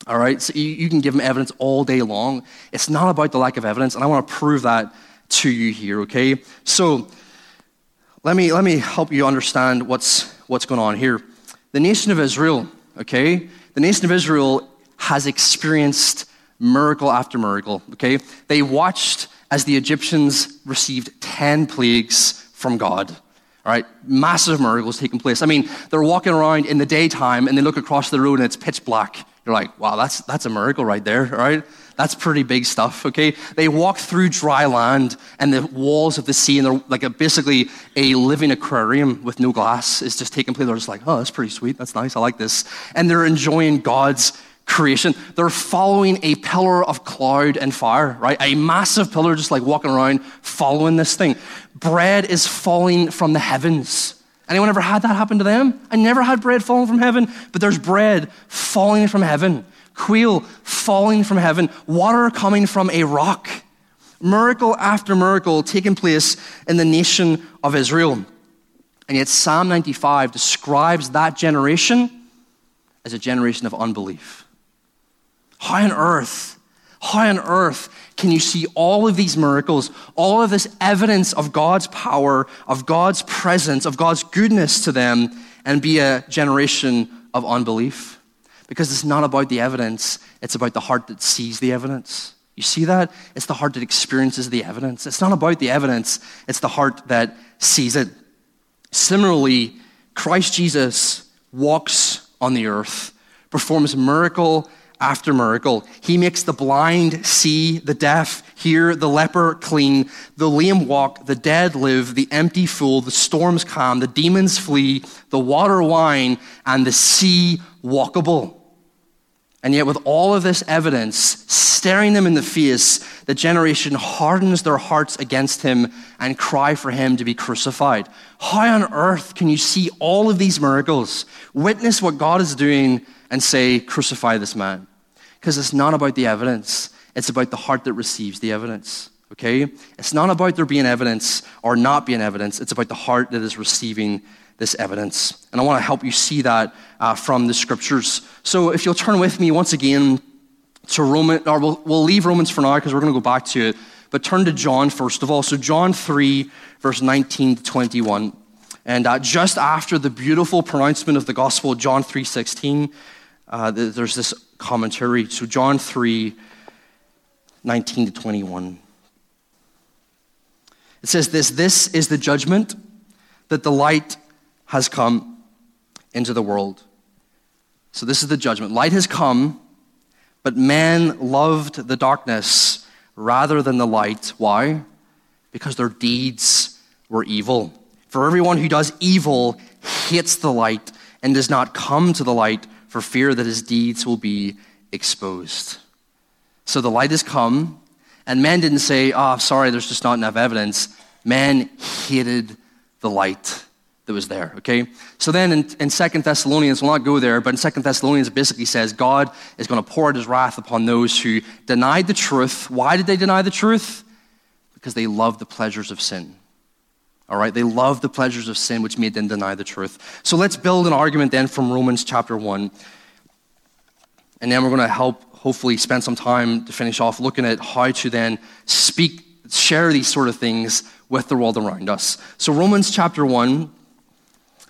B: All right, so you, you can give him evidence all day long. It's not about the lack of evidence, and I want to prove that to you here, okay? So let me, let me help you understand what's, what's going on here the nation of Israel, okay? The nation of Israel has experienced miracle after miracle, okay? They watched as the Egyptians received 10 plagues from God. All right, massive miracles taking place. I mean, they're walking around in the daytime and they look across the road and it's pitch black. You're like, wow, that's, that's a miracle right there, right? That's pretty big stuff, okay? They walk through dry land and the walls of the sea, and they're like a, basically a living aquarium with no glass is just taking place. They're just like, oh, that's pretty sweet. That's nice. I like this. And they're enjoying God's creation. They're following a pillar of cloud and fire, right? A massive pillar just like walking around following this thing. Bread is falling from the heavens. Anyone ever had that happen to them? I never had bread falling from heaven, but there's bread falling from heaven quail falling from heaven, water coming from a rock. Miracle after miracle taking place in the nation of Israel. And yet, Psalm 95 describes that generation as a generation of unbelief. How on earth, how on earth can you see all of these miracles, all of this evidence of God's power, of God's presence, of God's goodness to them, and be a generation of unbelief? Because it's not about the evidence, it's about the heart that sees the evidence. You see that? It's the heart that experiences the evidence. It's not about the evidence, it's the heart that sees it. Similarly, Christ Jesus walks on the earth, performs miracle after miracle. He makes the blind see, the deaf hear, the leper clean, the lame walk, the dead live, the empty full, the storms calm, the demons flee, the water wine, and the sea walkable. And yet, with all of this evidence staring them in the face, the generation hardens their hearts against him and cry for him to be crucified. How on earth can you see all of these miracles, witness what God is doing, and say, Crucify this man? Because it's not about the evidence, it's about the heart that receives the evidence. Okay? It's not about there being evidence or not being evidence, it's about the heart that is receiving this evidence. And I want to help you see that uh, from the scriptures. So if you'll turn with me once again to Roman, or we'll, we'll leave Romans for now because we're going to go back to it, but turn to John first of all. So John 3, verse 19 to 21. And uh, just after the beautiful pronouncement of the gospel, John 3, 16, uh, there's this commentary. So John 3, 19 to 21. It says this This is the judgment that the light has come into the world. So, this is the judgment. Light has come, but man loved the darkness rather than the light. Why? Because their deeds were evil. For everyone who does evil hates the light and does not come to the light for fear that his deeds will be exposed. So the light has come, and man didn't say, Oh, sorry, there's just not enough evidence. Man hated the light that was there, okay? So then in, in 2 Thessalonians, we'll not go there, but in 2 Thessalonians it basically says God is going to pour out his wrath upon those who denied the truth. Why did they deny the truth? Because they loved the pleasures of sin. All right, they love the pleasures of sin, which made them deny the truth. So let's build an argument then from Romans chapter 1. And then we're going to help, hopefully, spend some time to finish off looking at how to then speak, share these sort of things with the world around us. So, Romans chapter 1,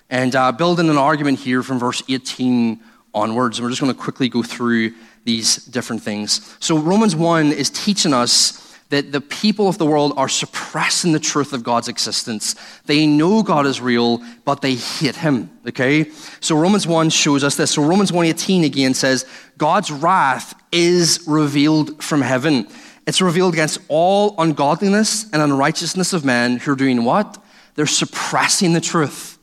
B: and uh, building an argument here from verse 18 onwards. And we're just going to quickly go through these different things. So, Romans 1 is teaching us that the people of the world are suppressing the truth of God's existence. They know God is real, but they hate him. Okay? So Romans 1 shows us this. So Romans 1:18 again says, God's wrath is revealed from heaven. It's revealed against all ungodliness and unrighteousness of men who are doing what? They're suppressing the truth.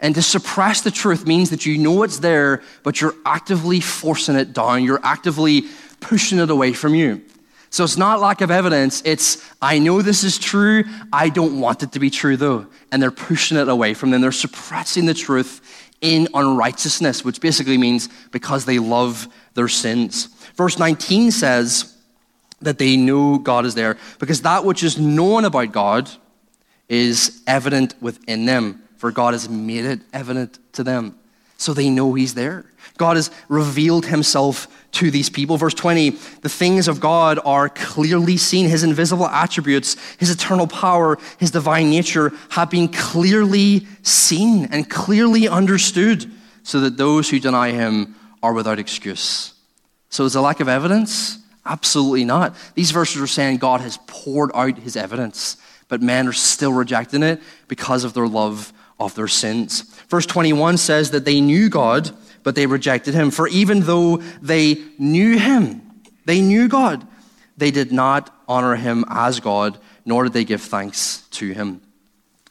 B: And to suppress the truth means that you know it's there, but you're actively forcing it down. You're actively pushing it away from you. So it's not lack of evidence. It's, I know this is true. I don't want it to be true, though. And they're pushing it away from them. They're suppressing the truth in unrighteousness, which basically means because they love their sins. Verse 19 says that they know God is there because that which is known about God is evident within them for God has made it evident to them. So they know He's there. God has revealed Himself to these people. Verse 20 the things of God are clearly seen. His invisible attributes, His eternal power, His divine nature have been clearly seen and clearly understood, so that those who deny Him are without excuse. So is a lack of evidence? Absolutely not. These verses are saying God has poured out His evidence, but men are still rejecting it because of their love of their sins. Verse 21 says that they knew God, but they rejected him. For even though they knew him, they knew God, they did not honor him as God, nor did they give thanks to him.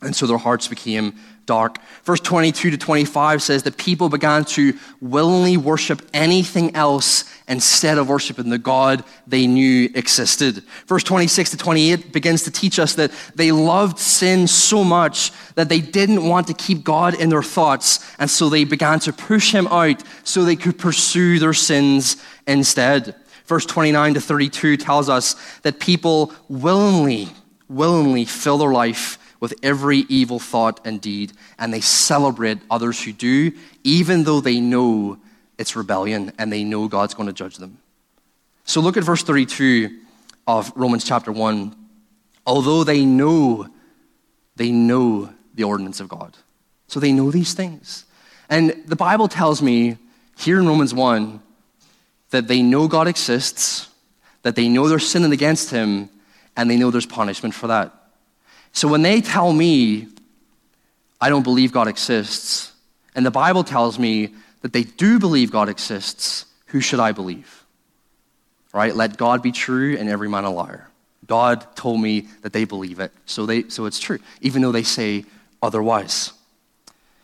B: And so their hearts became dark. Verse 22 to 25 says that people began to willingly worship anything else instead of worshiping the God they knew existed. Verse 26 to 28 begins to teach us that they loved sin so much that they didn't want to keep God in their thoughts, and so they began to push him out so they could pursue their sins instead. Verse 29 to 32 tells us that people willingly, willingly fill their life with every evil thought and deed, and they celebrate others who do, even though they know it's rebellion and they know God's going to judge them. So look at verse 32 of Romans chapter 1. Although they know, they know the ordinance of God. So they know these things. And the Bible tells me here in Romans 1 that they know God exists, that they know they're sinning against Him, and they know there's punishment for that. So when they tell me, I don't believe God exists, and the Bible tells me that they do believe God exists, who should I believe? Right? Let God be true and every man a liar. God told me that they believe it, so, they, so it's true, even though they say otherwise.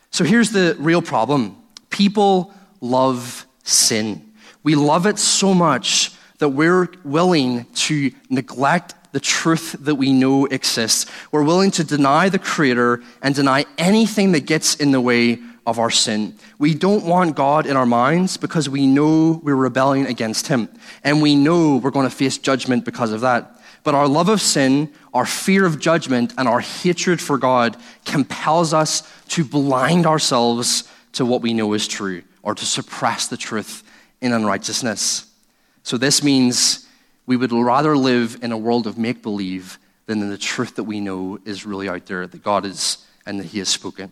B: So here's the real problem people love sin. We love it so much that we're willing to neglect the truth that we know exists. We're willing to deny the Creator and deny anything that gets in the way of our sin. We don't want God in our minds because we know we're rebelling against Him. And we know we're going to face judgment because of that. But our love of sin, our fear of judgment, and our hatred for God compels us to blind ourselves to what we know is true or to suppress the truth in unrighteousness. So this means we would rather live in a world of make believe than in the truth that we know is really out there, that God is and that He has spoken.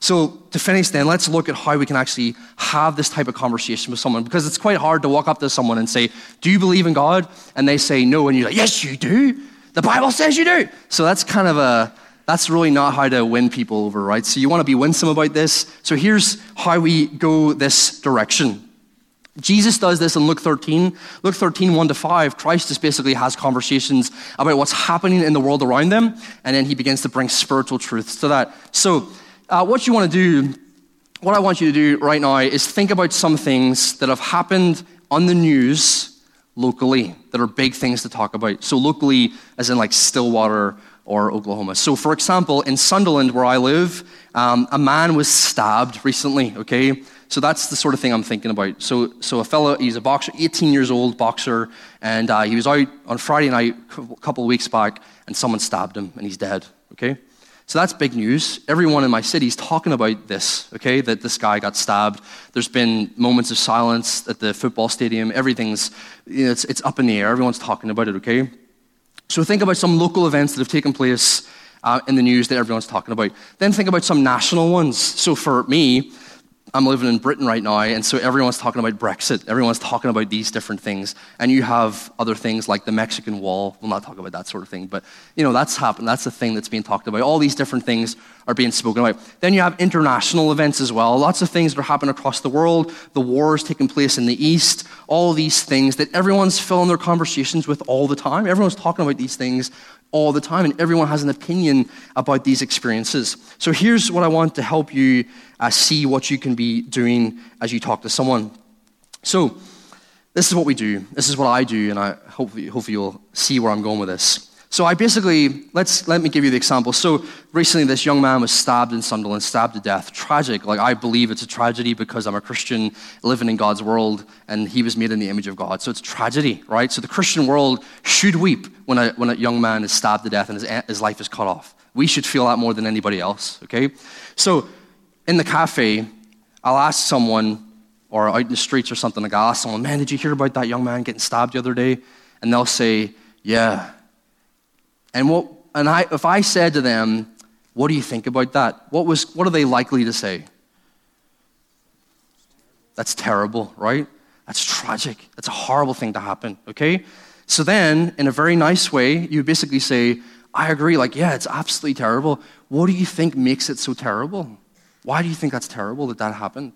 B: So, to finish, then, let's look at how we can actually have this type of conversation with someone because it's quite hard to walk up to someone and say, Do you believe in God? And they say no, and you're like, Yes, you do. The Bible says you do. So, that's kind of a, that's really not how to win people over, right? So, you want to be winsome about this. So, here's how we go this direction. Jesus does this in Luke 13. Luke 13, 1 to 5, Christ just basically has conversations about what's happening in the world around them, and then he begins to bring spiritual truths to that. So, uh, what you want to do, what I want you to do right now is think about some things that have happened on the news locally that are big things to talk about. So, locally, as in like Stillwater or Oklahoma. So, for example, in Sunderland, where I live, um, a man was stabbed recently, okay? So that's the sort of thing I'm thinking about. So, so a fellow, he's a boxer, 18 years old boxer, and uh, he was out on Friday night a couple of weeks back, and someone stabbed him, and he's dead, okay? So that's big news. Everyone in my city is talking about this, okay, that this guy got stabbed. There's been moments of silence at the football stadium. Everything's, you know, it's, it's up in the air. Everyone's talking about it, okay? So think about some local events that have taken place uh, in the news that everyone's talking about. Then think about some national ones. So for me, I'm living in Britain right now, and so everyone's talking about Brexit. Everyone's talking about these different things. And you have other things like the Mexican wall. We'll not talk about that sort of thing, but you know, that's happened. That's the thing that's being talked about. All these different things are being spoken about. Then you have international events as well. Lots of things that are happening across the world. The wars taking place in the East. All these things that everyone's filling their conversations with all the time. Everyone's talking about these things all the time, and everyone has an opinion about these experiences. So here's what I want to help you uh, see what you can be doing as you talk to someone. So this is what we do. This is what I do, and I hopefully, hopefully you'll see where I'm going with this. So I basically, let's, let me give you the example. So recently this young man was stabbed in Sunderland, stabbed to death. Tragic. Like I believe it's a tragedy because I'm a Christian living in God's world and he was made in the image of God. So it's tragedy, right? So the Christian world should weep when a, when a young man is stabbed to death and his, his life is cut off. We should feel that more than anybody else, okay? So in the cafe, I'll ask someone, or out in the streets or something, like I'll ask someone, man, did you hear about that young man getting stabbed the other day? And they'll say, yeah, and, what, and I, if I said to them, What do you think about that? What, was, what are they likely to say? That's terrible, right? That's tragic. That's a horrible thing to happen, okay? So then, in a very nice way, you basically say, I agree, like, yeah, it's absolutely terrible. What do you think makes it so terrible? Why do you think that's terrible that that happened?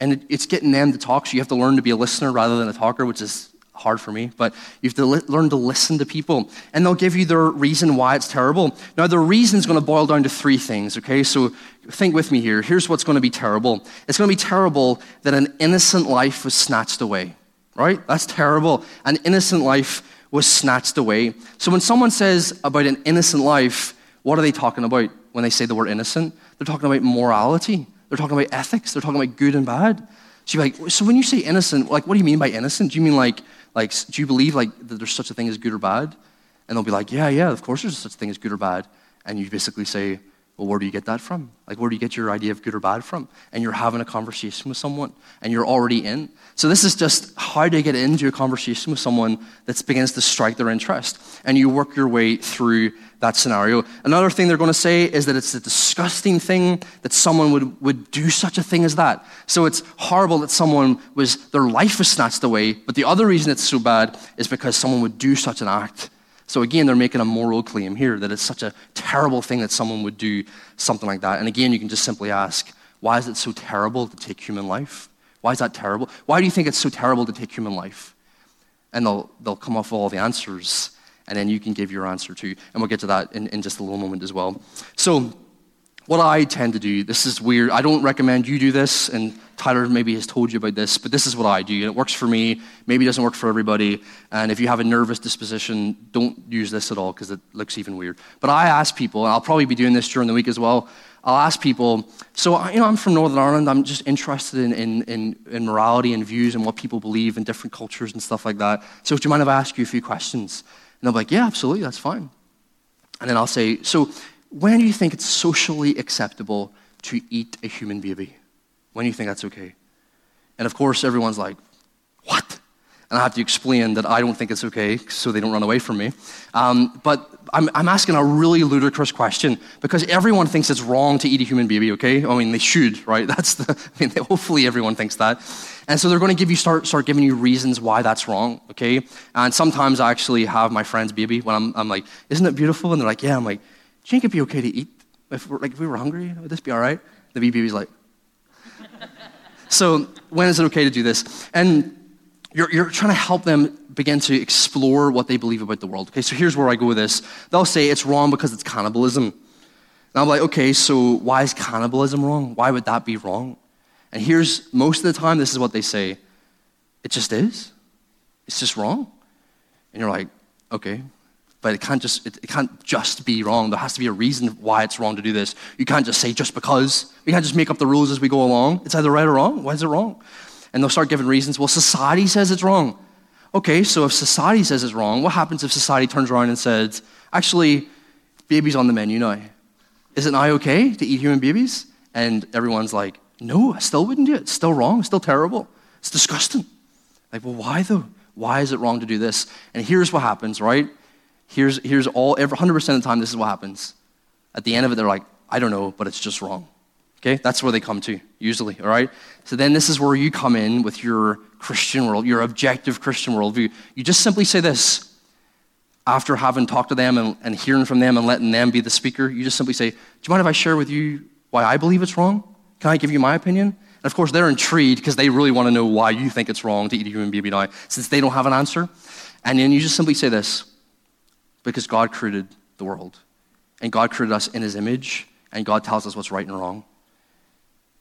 B: And it, it's getting them to talk, so you have to learn to be a listener rather than a talker, which is hard for me, but you have to li- learn to listen to people. And they'll give you their reason why it's terrible. Now, the reason is going to boil down to three things, okay? So think with me here. Here's what's going to be terrible it's going to be terrible that an innocent life was snatched away, right? That's terrible. An innocent life was snatched away. So when someone says about an innocent life, what are they talking about when they say the word innocent? They're talking about morality, they're talking about ethics, they're talking about good and bad. So you're like, so when you say innocent, like, what do you mean by innocent? Do you mean like like, do you believe like that there's such a thing as good or bad? And they'll be like, yeah, yeah, of course there's such a thing as good or bad. And you basically say, well, where do you get that from? Like, where do you get your idea of good or bad from? And you're having a conversation with someone, and you're already in. So this is just how to get into a conversation with someone that begins to strike their interest, and you work your way through that scenario. Another thing they're going to say is that it's a disgusting thing that someone would, would do such a thing as that. So it's horrible that someone was their life was snatched away, but the other reason it's so bad is because someone would do such an act so again, they're making a moral claim here that it's such a terrible thing that someone would do something like that. And again, you can just simply ask, why is it so terrible to take human life? Why is that terrible? Why do you think it's so terrible to take human life? And they'll, they'll come off with all the answers, and then you can give your answer too. And we'll get to that in, in just a little moment as well. So what I tend to do, this is weird. I don't recommend you do this, and Tyler maybe has told you about this, but this is what I do. And it works for me. Maybe doesn't work for everybody. And if you have a nervous disposition, don't use this at all because it looks even weird. But I ask people, and I'll probably be doing this during the week as well. I'll ask people, so you know, I'm from Northern Ireland. I'm just interested in, in, in, in morality and views and what people believe in different cultures and stuff like that. So do you mind if I ask you a few questions? And they'll be like, yeah, absolutely, that's fine. And then I'll say, so when do you think it's socially acceptable to eat a human baby? When do you think that's okay? And of course, everyone's like, what? And I have to explain that I don't think it's okay so they don't run away from me. Um, but I'm, I'm, asking a really ludicrous question because everyone thinks it's wrong to eat a human baby, okay? I mean, they should, right? That's the, I mean, hopefully everyone thinks that. And so they're going to give you, start, start giving you reasons why that's wrong, okay? And sometimes I actually have my friend's baby when I'm, I'm like, isn't it beautiful? And they're like, yeah. I'm like, do you think it'd be okay to eat? If, like, if we were hungry, would this be all right? The baby's like, so when is it okay to do this? And you're, you're trying to help them begin to explore what they believe about the world. Okay, so here's where I go with this. They'll say it's wrong because it's cannibalism. And I'm like, okay, so why is cannibalism wrong? Why would that be wrong? And here's most of the time, this is what they say it just is. It's just wrong. And you're like, okay, but it can't just it, it, can't just be wrong. There has to be a reason why it's wrong to do this. You can't just say just because. We can't just make up the rules as we go along. It's either right or wrong. Why is it wrong? And they'll start giving reasons. Well, society says it's wrong. Okay, so if society says it's wrong, what happens if society turns around and says, actually, babies on the menu now? Is it now okay to eat human babies? And everyone's like, no, I still wouldn't do it. It's still wrong. It's still terrible. It's disgusting. Like, well, why though? Why is it wrong to do this? And here's what happens, right? Here's, here's all, every, 100% of the time, this is what happens. At the end of it, they're like, I don't know, but it's just wrong. Okay? That's where they come to, usually, all right? So then this is where you come in with your Christian world, your objective Christian worldview. You just simply say this after having talked to them and, and hearing from them and letting them be the speaker. You just simply say, Do you mind if I share with you why I believe it's wrong? Can I give you my opinion? And of course, they're intrigued because they really want to know why you think it's wrong to eat a human baby now, since they don't have an answer. And then you just simply say this because God created the world, and God created us in His image, and God tells us what's right and wrong.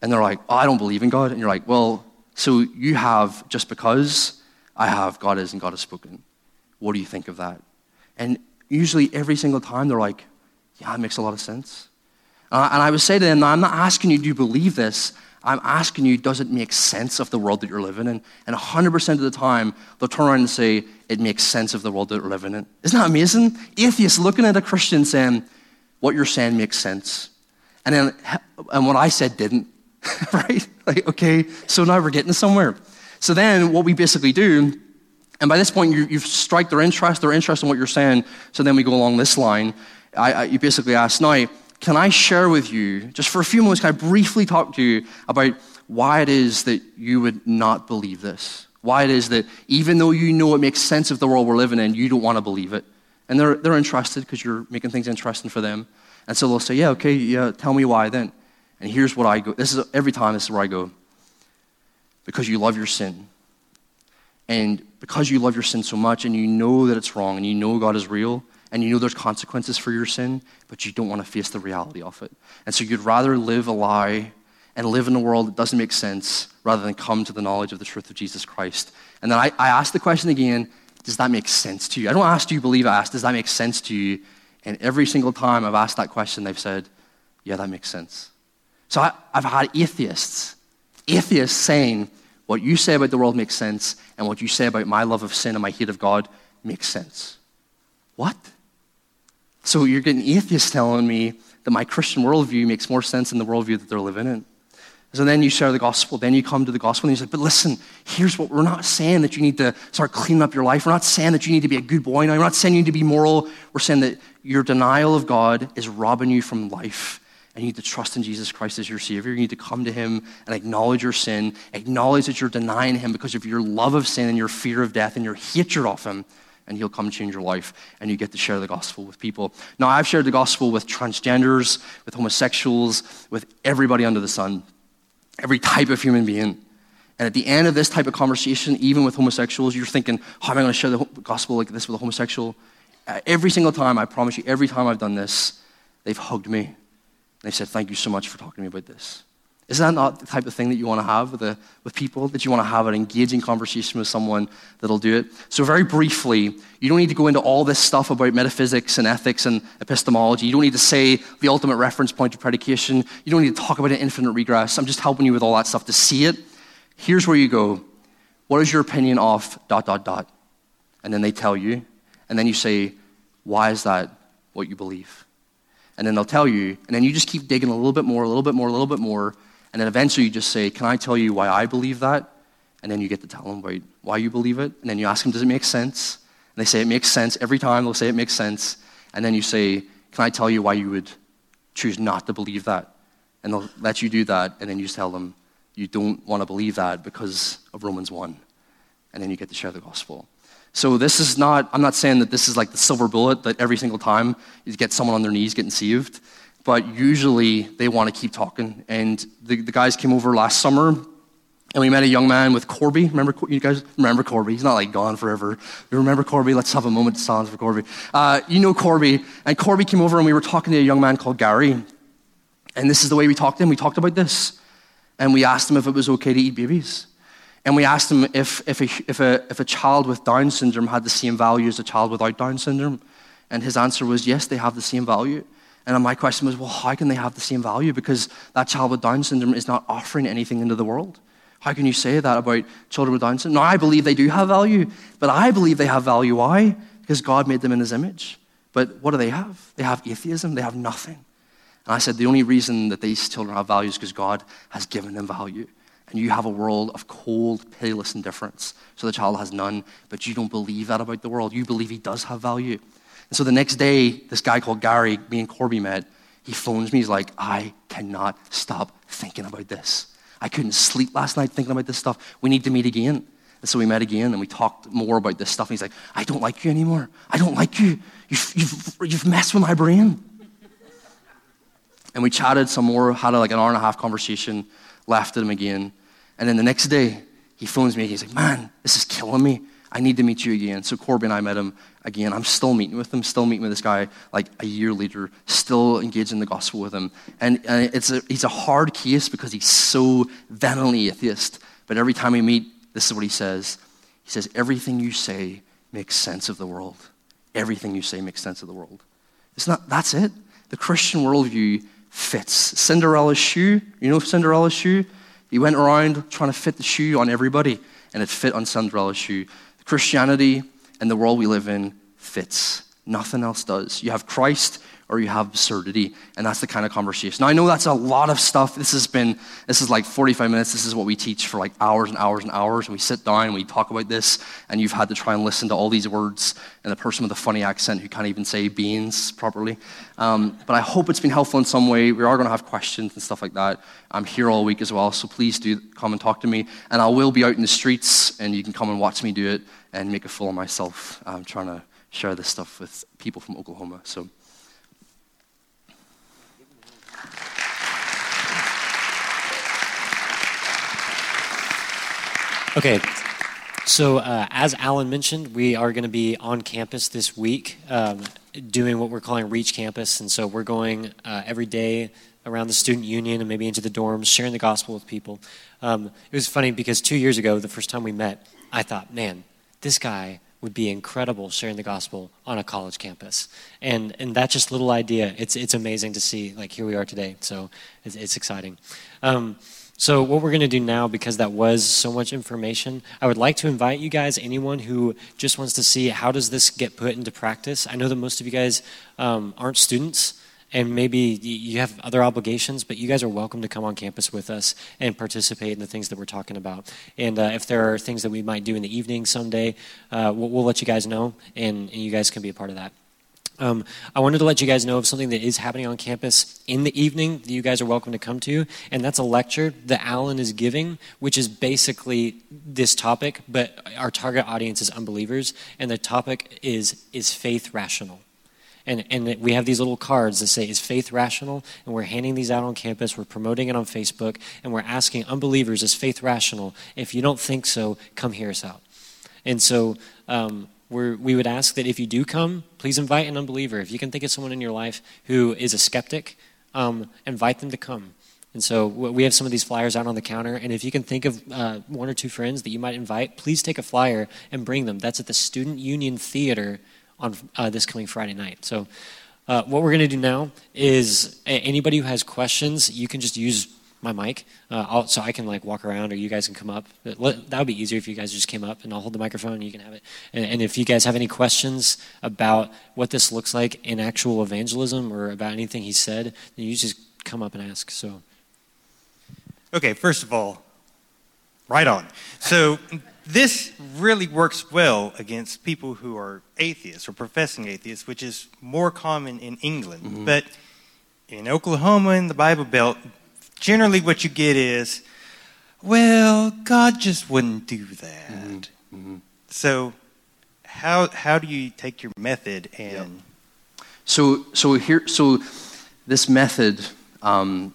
B: And they're like, Oh, I don't believe in God. And you're like, Well, so you have just because I have God is and God has spoken. What do you think of that? And usually every single time they're like, Yeah, it makes a lot of sense. And I would say to them, I'm not asking you, do you believe this? I'm asking you, does it make sense of the world that you're living in? And 100% of the time, they'll turn around and say, it makes sense of the world that we're living in. Isn't that amazing? Atheists looking at a Christian saying, what you're saying makes sense. And then, and what I said didn't, right? Like, okay, so now we're getting somewhere. So then what we basically do, and by this point you, you've strike their interest, their interest in what you're saying, so then we go along this line. I, I, you basically ask, now, can I share with you, just for a few moments, can I briefly talk to you about why it is that you would not believe this? Why it is that even though you know it makes sense of the world we're living in, you don't want to believe it. And they're, they're interested because you're making things interesting for them. And so they'll say, Yeah, okay, yeah, tell me why then. And here's what I go. This is every time, this is where I go. Because you love your sin. And because you love your sin so much and you know that it's wrong and you know God is real, and you know there's consequences for your sin, but you don't want to face the reality of it. And so you'd rather live a lie and live in a world that doesn't make sense rather than come to the knowledge of the truth of Jesus Christ. And then I, I ask the question again does that make sense to you? I don't ask, do you believe? I ask, does that make sense to you? And every single time I've asked that question, they've said, yeah, that makes sense. So I, I've had atheists, atheists saying, what you say about the world makes sense, and what you say about my love of sin and my hate of God makes sense. What? So you're getting atheists telling me that my Christian worldview makes more sense than the worldview that they're living in. So then you share the gospel. Then you come to the gospel and you say, but listen, here's what we're not saying that you need to start cleaning up your life. We're not saying that you need to be a good boy now. We're not saying you need to be moral. We're saying that your denial of God is robbing you from life. And you need to trust in Jesus Christ as your Savior. You need to come to Him and acknowledge your sin, acknowledge that you're denying Him because of your love of sin and your fear of death and your hatred of Him and he'll come change your life and you get to share the gospel with people. Now, I've shared the gospel with transgenders, with homosexuals, with everybody under the sun, every type of human being. And at the end of this type of conversation, even with homosexuals, you're thinking, how am I going to share the gospel like this with a homosexual? Uh, every single time, I promise you, every time I've done this, they've hugged me. They've said, thank you so much for talking to me about this. Is that not the type of thing that you want to have with, a, with people? That you want to have an engaging conversation with someone that'll do it? So, very briefly, you don't need to go into all this stuff about metaphysics and ethics and epistemology. You don't need to say the ultimate reference point of predication. You don't need to talk about an infinite regress. I'm just helping you with all that stuff to see it. Here's where you go. What is your opinion of dot, dot, dot? And then they tell you. And then you say, why is that what you believe? And then they'll tell you. And then you just keep digging a little bit more, a little bit more, a little bit more and then eventually you just say, Can I tell you why I believe that? And then you get to tell them why, why you believe it. And then you ask them, Does it make sense? And they say, It makes sense. Every time they'll say, It makes sense. And then you say, Can I tell you why you would choose not to believe that? And they'll let you do that. And then you tell them, You don't want to believe that because of Romans 1. And then you get to share the gospel. So this is not, I'm not saying that this is like the silver bullet that every single time you get someone on their knees getting saved but usually they want to keep talking. And the, the guys came over last summer, and we met a young man with Corby. Remember, you guys remember Corby? He's not like gone forever. You remember Corby? Let's have a moment of silence for Corby. Uh, you know Corby. And Corby came over, and we were talking to a young man called Gary. And this is the way we talked to him. We talked about this. And we asked him if it was okay to eat babies. And we asked him if, if, a, if, a, if a child with Down syndrome had the same value as a child without Down syndrome. And his answer was, yes, they have the same value. And my question was, well, how can they have the same value? Because that child with Down syndrome is not offering anything into the world. How can you say that about children with Down syndrome? Now, I believe they do have value, but I believe they have value. Why? Because God made them in his image. But what do they have? They have atheism, they have nothing. And I said, the only reason that these children have value is because God has given them value. And you have a world of cold, pitiless indifference. So the child has none, but you don't believe that about the world. You believe he does have value. And so the next day, this guy called Gary, me and Corby met, he phones me. He's like, I cannot stop thinking about this. I couldn't sleep last night thinking about this stuff. We need to meet again. And so we met again and we talked more about this stuff. And he's like, I don't like you anymore. I don't like you. You've, you've, you've messed with my brain. and we chatted some more, had like an hour and a half conversation, laughed at him again. And then the next day, he phones me. He's like, Man, this is killing me. I need to meet you again. So Corby and I met him again. I'm still meeting with him, still meeting with this guy like a year later, still engaged in the gospel with him. And, and it's a, he's a hard case because he's so vehemently atheist. But every time we meet, this is what he says. He says, Everything you say makes sense of the world. Everything you say makes sense of the world. It's not, that's it. The Christian worldview fits. Cinderella's shoe, you know Cinderella's shoe? He went around trying to fit the shoe on everybody, and it fit on Cinderella's shoe. Christianity and the world we live in fits. Nothing else does. You have Christ or you have absurdity. And that's the kind of conversation. Now, I know that's a lot of stuff. This has been, this is like 45 minutes. This is what we teach for like hours and hours and hours. And we sit down and we talk about this. And you've had to try and listen to all these words and the person with a funny accent who can't even say beans properly. Um, but I hope it's been helpful in some way. We are going to have questions and stuff like that. I'm here all week as well. So please do come and talk to me. And I will be out in the streets and you can come and watch me do it and make a fool of myself. I'm trying to share this stuff with people from Oklahoma. So.
A: Okay, so uh, as Alan mentioned, we are going to be on campus this week um, doing what we're calling Reach Campus. And so we're going uh, every day around the student union and maybe into the dorms, sharing the gospel with people. Um, it was funny because two years ago, the first time we met, I thought, man, this guy would be incredible sharing the gospel on a college campus. And, and that just little idea, it's, it's amazing to see. Like, here we are today. So it's, it's exciting. Um, so, what we're going to do now, because that was so much information, I would like to invite you guys, anyone who just wants to see how does this get put into practice. I know that most of you guys um, aren't students, and maybe you have other obligations, but you guys are welcome to come on campus with us and participate in the things that we're talking about. And uh, if there are things that we might do in the evening someday, uh, we'll, we'll, let you guys know, and, and you guys can be a part of that. Um, I wanted to let you guys know of something that is happening on campus in the evening that you guys are welcome to come to, and that's a lecture that Alan is giving, which is basically this topic, but our target audience is unbelievers, and the topic is is faith rational? And, and we have these little cards that say, Is faith rational? And we're handing these out on campus. We're promoting it on Facebook. And we're asking unbelievers, Is faith rational? If you don't think so, come hear us out. And so um, we would ask that if you do come, please invite an unbeliever. If you can think of someone in your life who is a skeptic, um, invite them to come. And so we have some of these flyers out on the counter. And if you can think of uh, one or two friends that you might invite, please take a flyer and bring them. That's at the Student Union Theater on uh, this coming Friday night. So uh, what we're going to do now is anybody who has questions, you can just use my mic, uh, so I can like walk around, or you guys can come up. That would be easier if you guys just came up, and I'll hold the microphone, and you can have it. And, and, if you guys have any questions about what this looks like in actual evangelism, or about anything he said, then you just come up and ask. So,
C: okay, first of all, right on. So this really works well against people who are atheists or professing atheists, which is more common in England, mm-hmm. but in Oklahoma in the Bible Belt generally what you get is, well, God just wouldn't do that. Mm-hmm. Mm-hmm. So, how how do you take your method and? Yep.
B: So so here so this method. Um,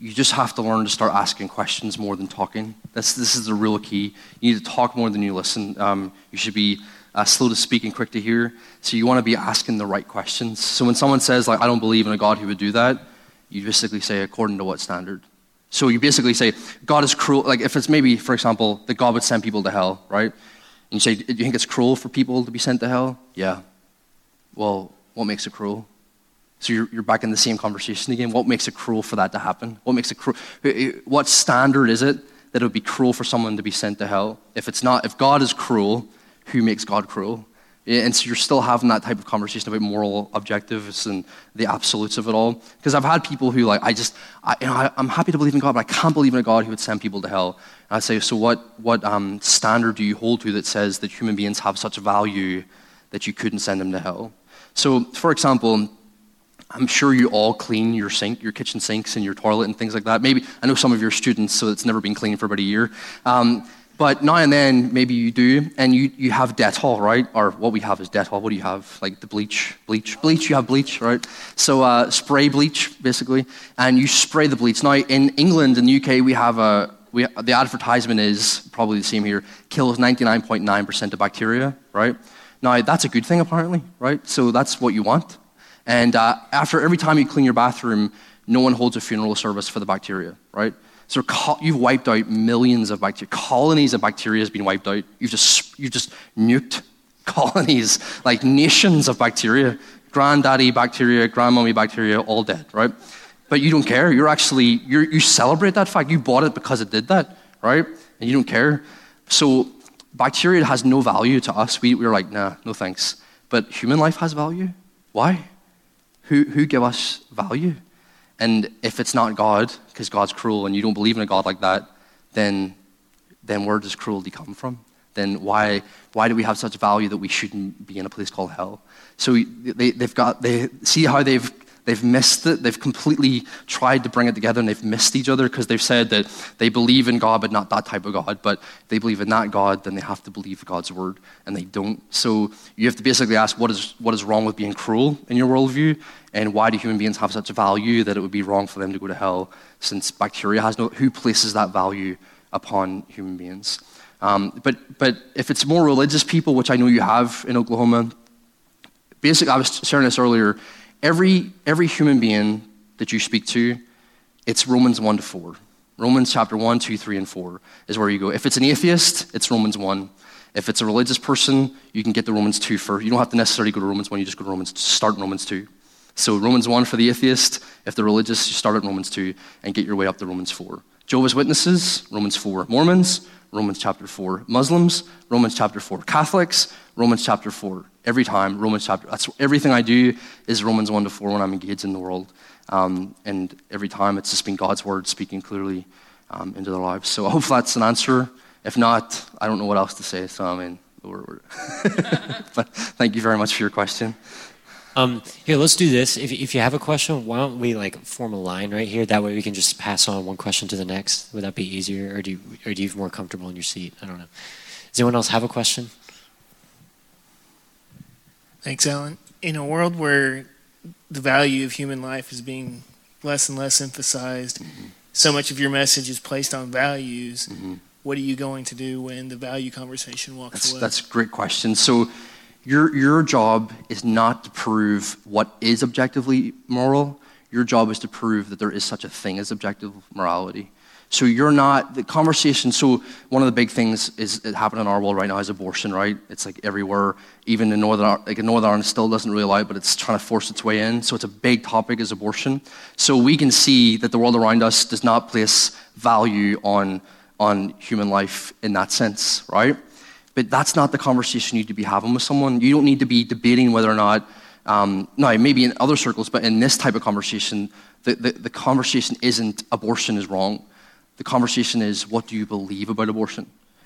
B: you just have to learn to start asking questions more than talking. That's, this is the real key. You need to talk more than you listen. Um, you should be uh, slow to speak and quick to hear. So you want to be asking the right questions. So when someone says, like, I don't believe in a God who would do that, you basically say, according to what standard? So you basically say, God is cruel. Like if it's maybe, for example, that God would send people to hell, right? And you say, do you think it's cruel for people to be sent to hell? Yeah. Well, what makes it cruel? So you're, you're back in the same conversation again. What makes it cruel for that to happen? What makes it cruel? What standard is it that it would be cruel for someone to be sent to hell? If it's not, if God is cruel, who makes God cruel? And so you're still having that type of conversation about moral objectives and the absolutes of it all. Because I've had people who, like, I just, I, you know, I, am happy to believe in God, but I can't believe in a God who would send people to hell. And I say, so what, what um, standard do you hold to that says that human beings have such value that you couldn't send them to hell? So, for example, I'm sure you all clean your sink, your kitchen sinks, and your toilet and things like that. Maybe I know some of your students, so it's never been cleaned for about a year. Um, but now and then, maybe you do, and you, you have Dettol, right? Or what we have is Dettol. What do you have? Like the bleach, bleach, bleach. You have bleach, right? So uh, spray bleach, basically, and you spray the bleach. Now in England and the UK, we have a we, the advertisement is probably the same here. Kills 99.9% of bacteria, right? Now that's a good thing apparently, right? So that's what you want. And uh, after every time you clean your bathroom, no one holds a funeral service for the bacteria, right? So you've wiped out millions of bacteria. Colonies of bacteria has been wiped out. You've just, you've just nuked colonies, like nations of bacteria. Granddaddy bacteria, grandmommy bacteria, all dead, right? But you don't care. You're actually, you're, you celebrate that fact. You bought it because it did that, right? And you don't care. So bacteria has no value to us. We, we're like, nah, no thanks. But human life has value. Why? Who, who give us value? And if it's not God, because God's cruel and you don't believe in a God like that, then, then where does cruelty come from? Then why, why do we have such value that we shouldn't be in a place called hell? So they, they've got, they see how they've They've missed it. They've completely tried to bring it together and they've missed each other because they've said that they believe in God, but not that type of God. But they believe in that God, then they have to believe God's word, and they don't. So you have to basically ask what is, what is wrong with being cruel in your worldview, and why do human beings have such a value that it would be wrong for them to go to hell since bacteria has no. Who places that value upon human beings? Um, but, but if it's more religious people, which I know you have in Oklahoma, basically, I was sharing this earlier every, every human being that you speak to, it's Romans 1 to 4. Romans chapter 1, 2, 3, and 4 is where you go. If it's an atheist, it's Romans 1. If it's a religious person, you can get the Romans 2 first. You don't have to necessarily go to Romans 1, you just go to Romans, start in Romans 2. So Romans 1 for the atheist. If they're religious, you start at Romans 2 and get your way up to Romans 4. Jehovah's Witnesses, Romans 4. Mormons, Romans chapter 4. Muslims, Romans chapter 4. Catholics, Romans chapter 4. Every time, Romans chapter. That's everything I do is Romans 1 to 4 when I'm engaged in the world. Um, and every time it's just been God's word speaking clearly um, into their lives. So I hope that's an answer. If not, I don't know what else to say. So I mean, but thank you very much for your question.
A: Um, here, let's do this. If, if you have a question, why don't we like form a line right here? That way we can just pass on one question to the next. Would that be easier, or do you, or do you more comfortable in your seat? I don't know. Does anyone else have a question?
D: Thanks, Alan. In a world where the value of human life is being less and less emphasized, mm-hmm. so much of your message is placed on values. Mm-hmm. What are you going to do when the value conversation walks
B: that's,
D: away?
B: That's a great question. So your, your job is not to prove what is objectively moral. Your job is to prove that there is such a thing as objective morality. So you're not the conversation. So one of the big things is it happening in our world right now is abortion. Right? It's like everywhere. Even in Northern like in Northern Ireland, still doesn't really allow it, but it's trying to force its way in. So it's a big topic is abortion. So we can see that the world around us does not place value on on human life in that sense. Right? But that's not the conversation you need to be having with someone. You don't need to be debating whether or not, um, no, maybe in other circles, but in this type of conversation, the, the, the conversation isn't abortion is wrong. The conversation is what do you believe about abortion?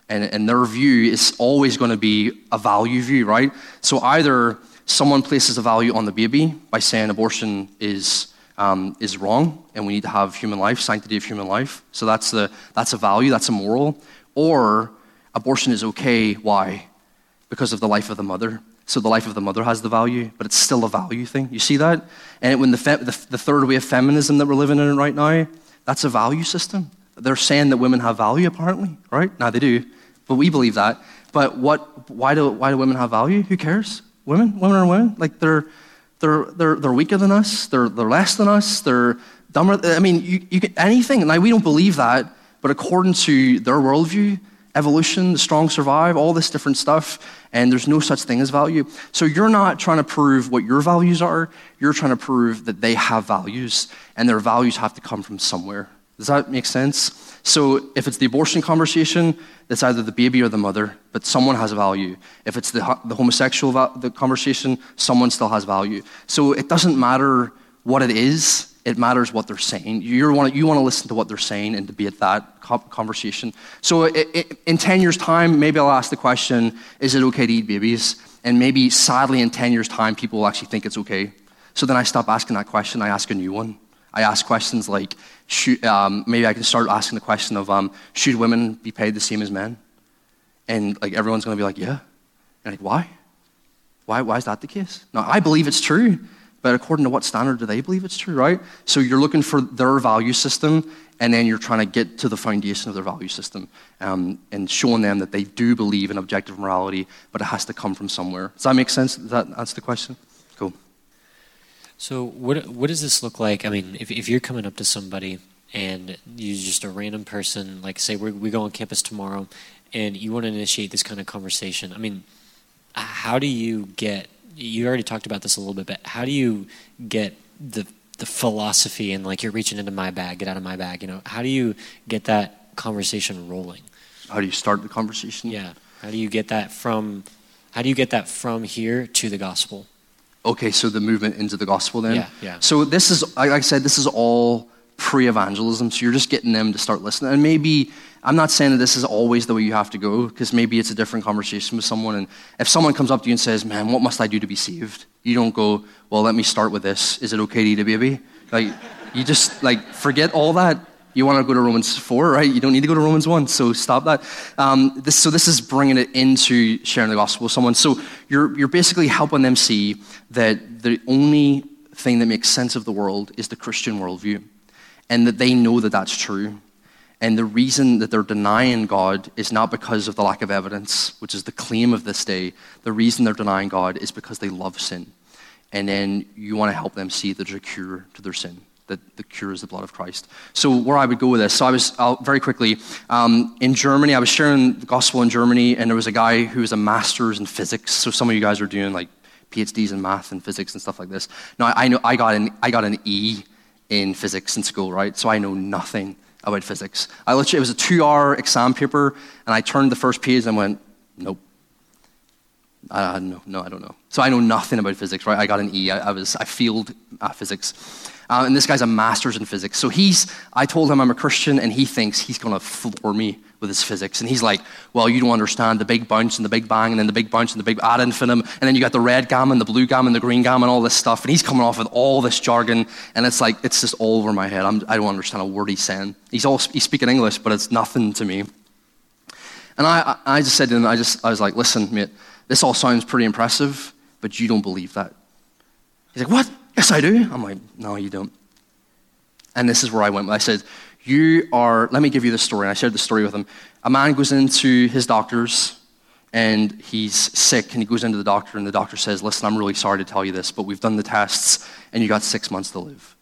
B: And, and their view is always going to be a value view, right? So either someone places a value on the baby by saying abortion is, um, is wrong and we need to have human life, sanctity of human life. So that's, the, that's a value, that's a moral. Or abortion is okay. Why? Because of the life of the mother. So the life of the mother has the value, but it's still a value thing. You see that? And when the, fe- the, the third of feminism that we're living in right now, that's a value system. They're saying that women have value, apparently, right? Now they do, but we believe that. But what, why, do, why do women have value? Who cares? Women? Women are women. Like they're, they're, they're, they're weaker than us, they're, they're less than us, they're dumber. I mean, you, you can, anything. Now we don't believe that, but according to their worldview, evolution, the strong survive, all this different stuff, and there's no such thing as value. So you're not trying to prove what your values are, you're trying to prove that they have values, and their values have to come from somewhere. Does that make sense? So if it's the abortion conversation, it's either the baby or the mother, but someone has value. If it's the, the homosexual va- the conversation, someone still has value. So it doesn't matter what it is, it matters what they're saying. You want, you want to listen to what they're saying and at that conversation. So it, it, in 10 years' time, maybe I'll ask the question is it okay to eat babies? And maybe sadly, in 10 years' time, people will actually think it's okay. So then I stop asking that question, I ask a new one. I ask questions like, should, um, maybe I can start asking the question of, um, should women be paid the same as men? And like everyone's going to be like, yeah. And like, why? Why, why is that the case? Now, I believe it's true but according to what standard do they believe it's true, right? So you're looking for their value system, and then you're trying to get to the foundation of their value system um, and showing them that they do believe in objective morality, but it has to come from somewhere. Does that make sense? Does that answer the question? Cool.
A: So, what, what does this look like? I mean, if, if you're coming up to somebody and you're just a random person, like say we we go on campus tomorrow, and you want to initiate this kind of conversation, I mean, how do you get you already talked about this a little bit, but how do you get the the philosophy and like you're reaching into my bag, get out of my bag, you know, how do you get that conversation rolling?
B: How do you start the conversation?
A: Yeah. How do you get that from how do you get that from here to the gospel?
B: Okay, so the movement into the gospel then.
A: Yeah, yeah.
B: So this is like I said, this is all pre-evangelism. So you're just getting them to start listening. And maybe I'm not saying that this is always the way you have to go, because maybe it's a different conversation with someone. And if someone comes up to you and says, "Man, what must I do to be saved?" You don't go, "Well, let me start with this. Is it okay to eat a baby?" Like you just like forget all that. You want to go to Romans 4, right? You don't need to go to Romans 1, so stop that. Um, this, so, this is bringing it into sharing the gospel with someone. So, you're, you're basically helping them see that the only thing that makes sense of the world is the Christian worldview and that they know that that's true. And the reason that they're denying God is not because of the lack of evidence, which is the claim of this day. The reason they're denying God is because they love sin. And then you want to help them see that there's a cure to their sin, that the cure is the blood of Christ. So, where I would go with this, so I was, I'll, very quickly, um, in Germany, I was sharing the gospel in Germany, and there was a guy who was a master's in physics. So, some of you guys are doing like PhDs in math and physics and stuff like this. Now, I know I got an, I got an E in physics in school, right? So I know nothing about physics. I literally, it was a two hour exam paper, and I turned the first page and went, nope. I, no, no, I don't know. So I know nothing about physics, right? I got an E. I, I was, I failed uh, physics. Um, and this guy's a master's in physics. So he's, I told him I'm a Christian, and he thinks he's going to floor me with his physics. And he's like, well, you don't understand the big bounce and the big bang and then the big bounce and the big ad infinitum. And then you got the red gamma and the blue gamma and the green gamma and all this stuff. And he's coming off with all this jargon. And it's like, it's just all over my head. I'm, I do not understand a word he's saying. He's, all, he's speaking English, but it's nothing to me. And I, I just said to him, I, just, I was like, listen, mate, this all sounds pretty impressive, but you don't believe that. He's like, what? Yes, I do. I'm like, no, you don't. And this is where I went. I said, you are, let me give you the story. And I shared the story with him. A man goes into his doctor's and he's sick and he goes into the doctor and the doctor says, Listen, I'm really sorry to tell you this, but we've done the tests and you got six months to live.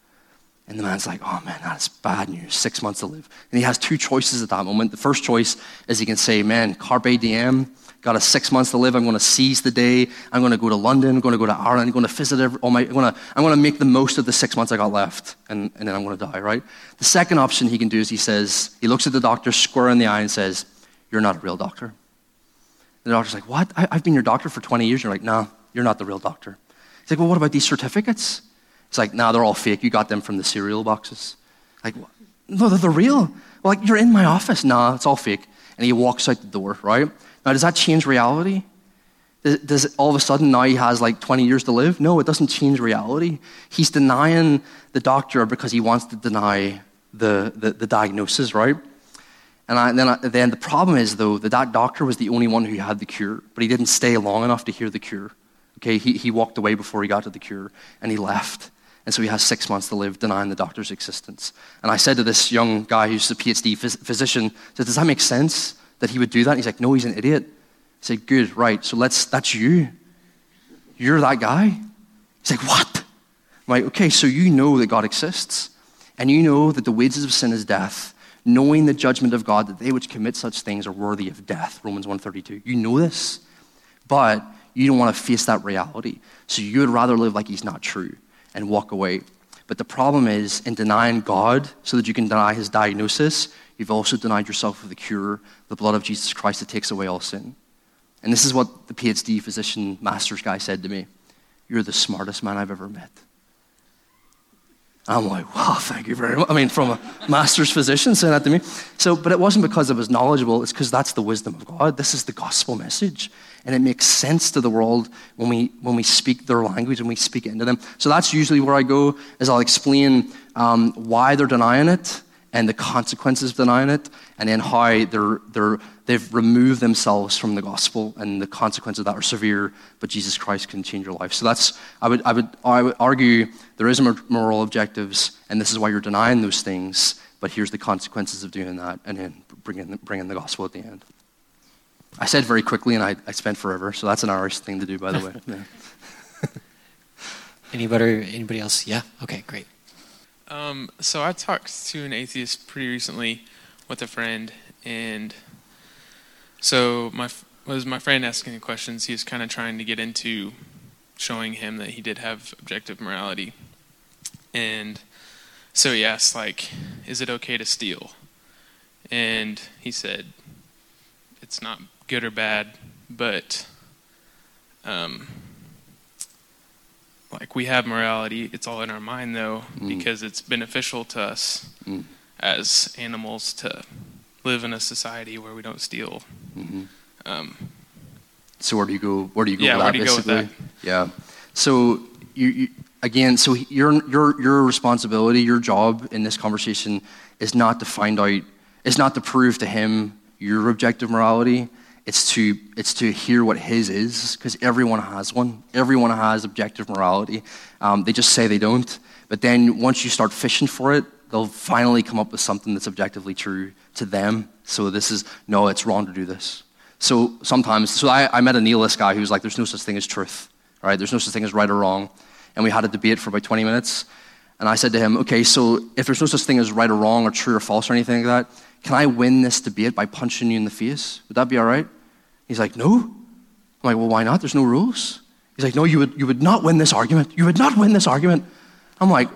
B: And the man's like, Oh man, that's bad news. Six months to live. And he has two choices at that moment. The first choice is he can say, Man, carpe diem, got a six months to live. I'm going to seize the day. I'm going to go to London. I'm going to go to Ireland. I'm going to visit every, all my, I'm going to, I'm going to make the most of the six months I got left. And, and then I'm going to die, right? The second option he can do is he says, he looks at the doctor square in the eye and says, You're not a real doctor. And the doctor's like, What? I, have been your doctor for 20 years. You're like, No, you're not the real doctor. He's like, Well, what about these certificates? It's like, No, they're all fake. You got them from the cereal boxes. Like, No, they're the real. Well, like, you're in my office. No, it's all fake. And he walks out the door, right? Now, does that change reality? Does it, all of a sudden now he has like 20 years to live? No, it doesn't change reality. He's denying the doctor because he wants to deny the, the, the diagnosis, right? And I, then, I, then the problem is, though, that that doctor was the only one who had the cure, but he didn't stay long enough to hear the cure. Okay, he, he walked away before he got to the cure, and he left. And so he has six months to live denying the doctor's existence. And I said to this young guy who's a PhD phys- physician, said, Does that make sense? That he would do that? He's like, no, he's an idiot. I said, good, right. So let's, that's you. You're that guy. He's like, what? I'm like, okay, so you know that God exists. And you know that the wages of sin is death. knowing the judgment of God that they which commit such things are worthy of death. Romans 132. You know this, but you don't want to face that reality. So you would rather live like he's not true and walk away. But the problem is, in denying God so that you can deny his diagnosis, you've also denied yourself of the cure, the blood of Jesus Christ that takes away all sin. And this is what the PhD physician master's guy said to me You're the smartest man I've ever met. I'm like, wow, thank you very much. I mean, from a master's physician saying that to me. So, but it wasn't because I was knowledgeable, it's because that's the wisdom of God. This is the gospel message. And it makes sense to the world when we, when we speak their language and we speak it into them. So that's usually where I go, is I'll explain um, why they're denying it and the consequences of denying it, and then how they're, they're, they've removed themselves from the gospel, and the consequences of that are severe, but Jesus Christ can change your life. So that's, I would, I would, I would argue there is moral objectives, and this is why you're denying those things, but here's the consequences of doing that, and then bringing, bringing the gospel at the end. I said very quickly, and I, I spent forever, so that's an Irish thing to do, by the way. Yeah.
A: anybody, anybody else? Yeah? Okay, great.
E: Um, so I talked to an atheist pretty recently with a friend, and so my was my friend asking questions. He was kind of trying to get into showing him that he did have objective morality, and so he asked like, "Is it okay to steal?" And he said, "It's not good or bad, but." Um, like we have morality it's all in our mind though mm. because it's beneficial to us mm. as animals to live in a society where we don't steal mm-hmm. um,
B: so where do you go where do you go
E: yeah,
B: with
E: that, basically?
B: With that? yeah so you, you, again so your your your responsibility your job in this conversation is not to find out is not to prove to him your objective morality it's to, it's to hear what his is, because everyone has one. Everyone has objective morality. Um, they just say they don't. But then once you start fishing for it, they'll finally come up with something that's objectively true to them. So this is, no, it's wrong to do this. So sometimes, so I, I met a nihilist guy who was like, there's no such thing as truth, right? There's no such thing as right or wrong. And we had a debate for about 20 minutes. And I said to him, okay, so if there's no such thing as right or wrong or true or false or anything like that, can I win this debate by punching you in the face? Would that be all right? He's like, No. I'm like, Well, why not? There's no rules. He's like, No, you would, you would not win this argument. You would not win this argument. I'm like,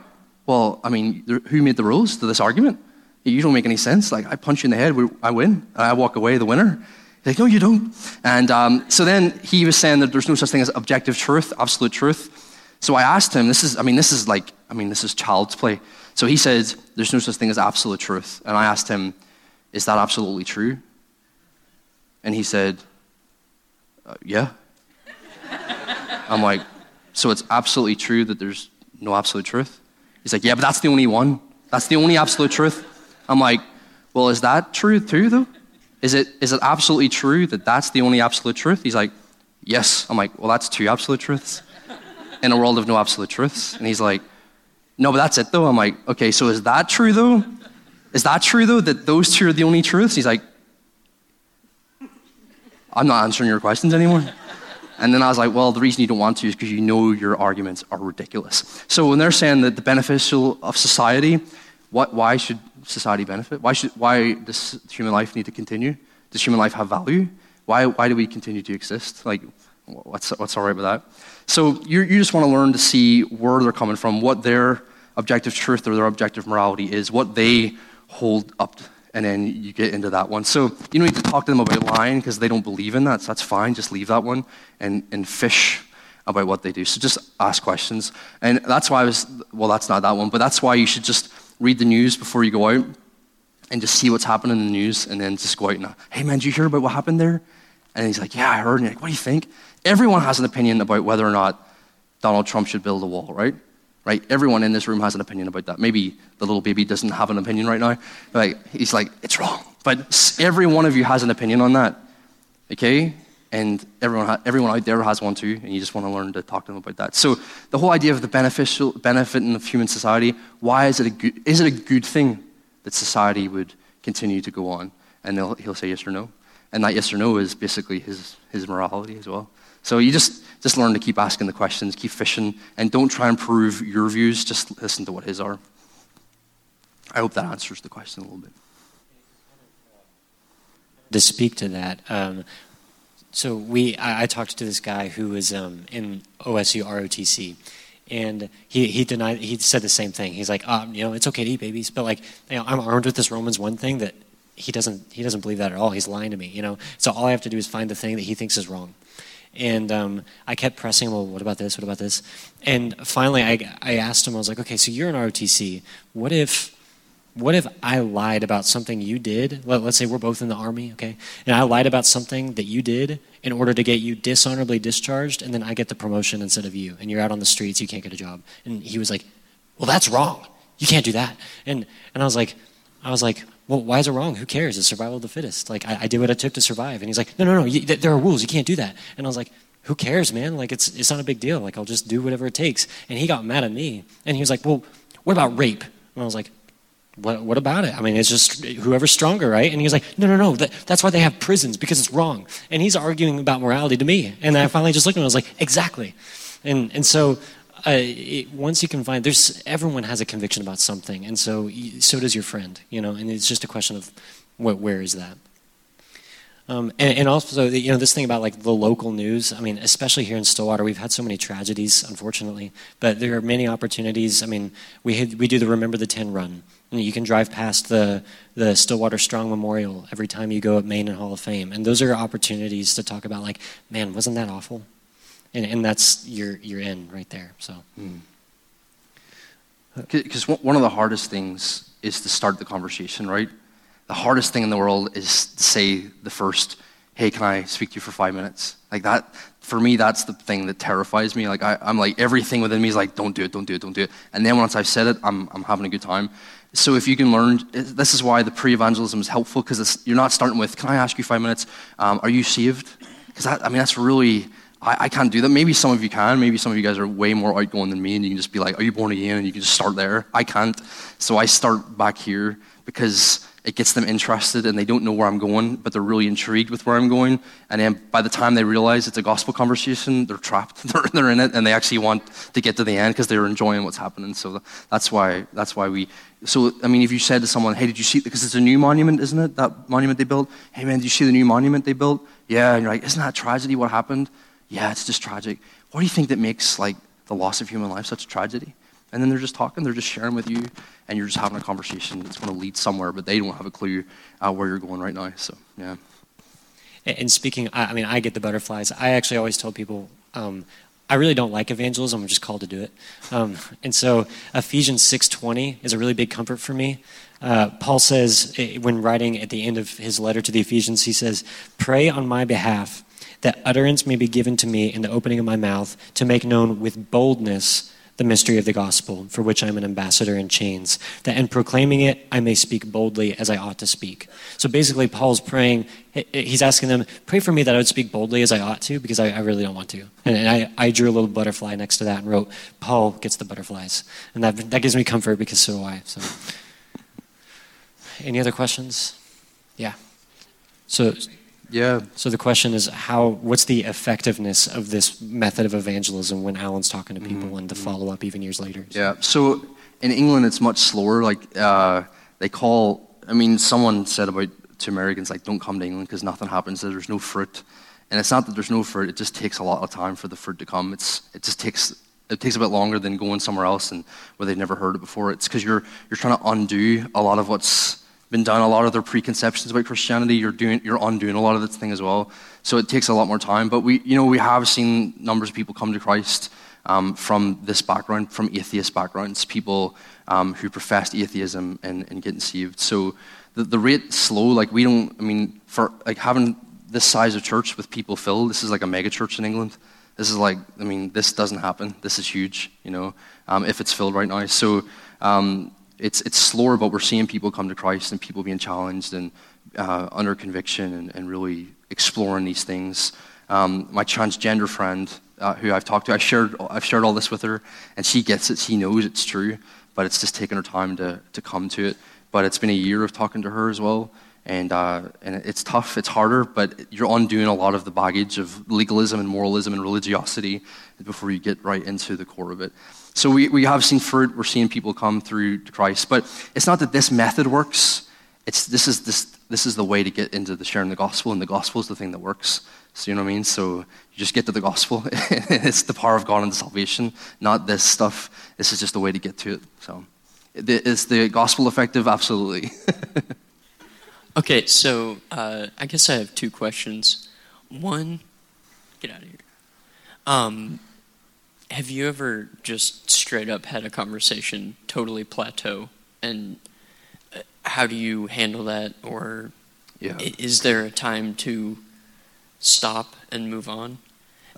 B: Well, I mean, who made the rules to this argument? You don't make any sense. Like, I punch you in the head, I win, I walk away the winner. He's like, No, you don't. And um, so then he was saying that there's no such thing as objective truth, absolute truth. So I asked him, this is, I mean, this is like, I mean, this is child's play. So he said, there's no such thing as absolute truth. And I asked him, is that absolutely true? And he said, uh, yeah. I'm like, so it's absolutely true that there's no absolute truth? He's like, yeah, but that's the only one. That's the only absolute truth. I'm like, well, is that true too, though? Is it, is it absolutely true that that's the only absolute truth? He's like, yes. I'm like, well, that's two absolute truths in a world of no absolute truths. And he's like, no, but that's it, though. I'm like, okay, so is that true, though? Is that true, though, that those two are the only truths? He's like, I'm not answering your questions anymore. And then I was like, well, the reason you don't want to is because you know your arguments are ridiculous. So when they're saying that the beneficial of society, what, why should society benefit? Why, should, why does human life need to continue? Does human life have value? Why, why do we continue to exist? Like, what's, what's all right with that? So you, you just want to learn to see where they're coming from, what their objective truth or their objective morality is, what they hold up and then you get into that one. So you don't need to talk to them about lying because they don't believe in that. So that's fine. Just leave that one and, and fish about what they do. So just ask questions. And that's why I was, well, that's not that one, but that's why you should just read the news before you go out and just see what's happening in the news and then just go out and, hey man, did you hear about what happened there? And he's like, yeah, I heard. And like, what do you think? Everyone has an opinion about whether or not Donald Trump should build a wall, right? Right? Everyone in this room has an opinion about that. Maybe the little baby doesn't have an opinion right now. Like, he's like, it's wrong. But every one of you has an opinion on that, okay? And everyone, ha- everyone out there has one too, and you just want to learn to talk to them about that. So the whole idea of the beneficial benefit of human society, why is it a good, is it a good thing that society would continue to go on? And he'll say yes or no. And that yes or no is basically his, his morality as well. So you just, just learn to keep asking the questions, keep fishing, and don't try and prove your views. Just listen to what his are. I hope that answers the question a little bit.
A: to speak to that. Um, so we, I, I, talked to this guy who was um, in OSU ROTC, and he he denied. He said the same thing. He's like, um, you know, it's okay to eat babies, but like, you know, I'm armed with this Romans one thing that he doesn't he doesn't believe that at all. He's lying to me, you know. So all I have to do is find the thing that he thinks is wrong. And um, I kept pressing, well, what about this? What about this? And finally, I, I asked him, I was like, okay, so you're an ROTC. What if what if I lied about something you did? Let, us say we're both in the army, okay? And I lied about something that you did in order to get you dishonorably discharged, and then I get the promotion instead of you, and you're out on the streets, you can't get a job. And he was like, Well, that's wrong. You can't do that. And, and I was like, I was like, well, why is it wrong? Who cares? It's survival of the fittest. Like, I, I did what it took to survive. And he's like, no, no, no, you, there are rules. You can't do that. And I was like, who cares, man? Like, it's, it's not a big deal. Like, I'll just do whatever it takes. And he got mad at me. And he was like, well, what about rape? And I was like, what, what about it? I mean, it's just whoever's stronger, right? And he was like, no, no, no, that, that's why they have prisons, because it's wrong. And he's arguing about morality to me. And I finally just looked at him and I was like, exactly. And, and so uh, it, once you can find, there's, everyone has a conviction about something. And so, so does your friend, you know, and it's just a question of what, where is that? Um, and, and, also, you know, this thing about like the local news. I mean, especially here in Stillwater, we've had so many tragedies, unfortunately. But there are many opportunities. I mean, we had, we do the Remember the Ten run. You can drive past the the Stillwater Strong Memorial every time you go at Main and Hall of Fame, and those are opportunities to talk about like, man, wasn't that awful? And and that's you're you're right there. So.
B: Because mm. one of the hardest things is to start the conversation, right? the hardest thing in the world is to say the first, hey, can I speak to you for five minutes? Like that, for me, that's the thing that terrifies me. Like I, am like, everything within me is like, don't do it, don't do it, don't do it. And then once I've said it, I'm, I'm having a good time. So if you can learn, this is why the pre-evangelism is helpful because you're not starting with, can I ask you five minutes? Um, are you saved? Because I mean, that's really, I, I, can't do that. Maybe some of you can. Maybe some of you guys are way more outgoing than me and you can just be like, are you born again? And you can just start there. I can't. So I start back here because it gets them interested and they don't know where I'm going, but they're really intrigued with where I'm going. And then by the time they realize it's a gospel conversation, they're trapped. they're, they're in it and they actually want to get to the end because they're enjoying what's happening. So that's why, that's why we. So, I mean, if you said to someone, hey, did you see, because it's a new monument, isn't it? That monument they built? Hey, man, did you see the new monument they built? Yeah. And you're like, isn't that tragedy what happened? Yeah, it's just tragic. What do you think that makes, like, the loss of human life such a tragedy? And then they're just talking, they're just sharing with you, and you're just having a conversation that's going to lead somewhere, but they don't have a clue uh, where you're going right now. So, yeah.
A: And speaking, I mean, I get the butterflies. I actually always tell people, um, I really don't like evangelism. I'm just called to do it. Um, and so Ephesians 6.20 is a really big comfort for me. Uh, Paul says, eh, when writing at the end of his letter to the Ephesians, he says, Pray on my behalf that utterance may be given to me in the opening of my mouth to make known with boldness the mystery of the gospel, for which I'm an ambassador in chains, that in proclaiming it, I may speak boldly as I ought to speak. So basically, Paul's praying, he's asking them, pray for me that I would speak boldly as I ought to, because I, I really don't want to. And I, I, drew a little butterfly next to that and wrote, Paul gets the butterflies. And that, that gives me comfort because so do I. So. Any other questions? Yeah. So
B: yeah.
A: So the question is how what's the effectiveness of this method of evangelism when Alan's talking to people mm-hmm. and the follow up even years later?
B: Yeah. So in England it's much slower. Like uh, they call I mean someone said about to Americans like don't come to England because nothing happens there. There's no fruit. And it's not that there's no fruit, it just takes a lot of time for the fruit to come. It's it just takes it takes a bit longer than going somewhere else and where they've never heard it before. It's because you're you're trying to undo a lot of what's been done. A lot of their preconceptions about Christianity, you're doing, you're undoing a lot of this thing as well. So it takes a lot more time. But we, you know, we have seen numbers of people come to Christ um, from this background, from atheist backgrounds, people um, who professed atheism and, and getting saved. So the, the rate slow. Like we don't. I mean, for like having this size of church with people filled, this is like a mega church in England. This is like, I mean, this doesn't happen. This is huge, you know, um, if it's filled right now. So um, it's, it's slower, but we're seeing people come to Christ and people being challenged and uh, under conviction and, and, really exploring these things. Um, my transgender friend, uh, who I've talked to, I shared, I've shared all this with her, and she gets it. She knows it's true, but it's just taken her time to, to come to it. But it's been a year of talking to her as well, and, uh, and it's tough, it's harder, but you're undoing a lot of the baggage of legalism and moralism and religiosity before you get right into the core of it. So we, we have seen fruit, we're seeing people come through to Christ. But it's not that this method works, it's this is this this is the way to get into the sharing the gospel, and the gospel is the thing that works. So you know what I mean. So you just get to the gospel. it's the power of God and the salvation, not this stuff. This is just the way to get to it. So, is the gospel effective? Absolutely.
F: okay, so uh, I guess I have two questions. One, get out of here. Um, have you ever just straight up had a conversation totally plateau? And uh, how do you handle that? Or
B: yeah.
F: is there a time to stop and move on?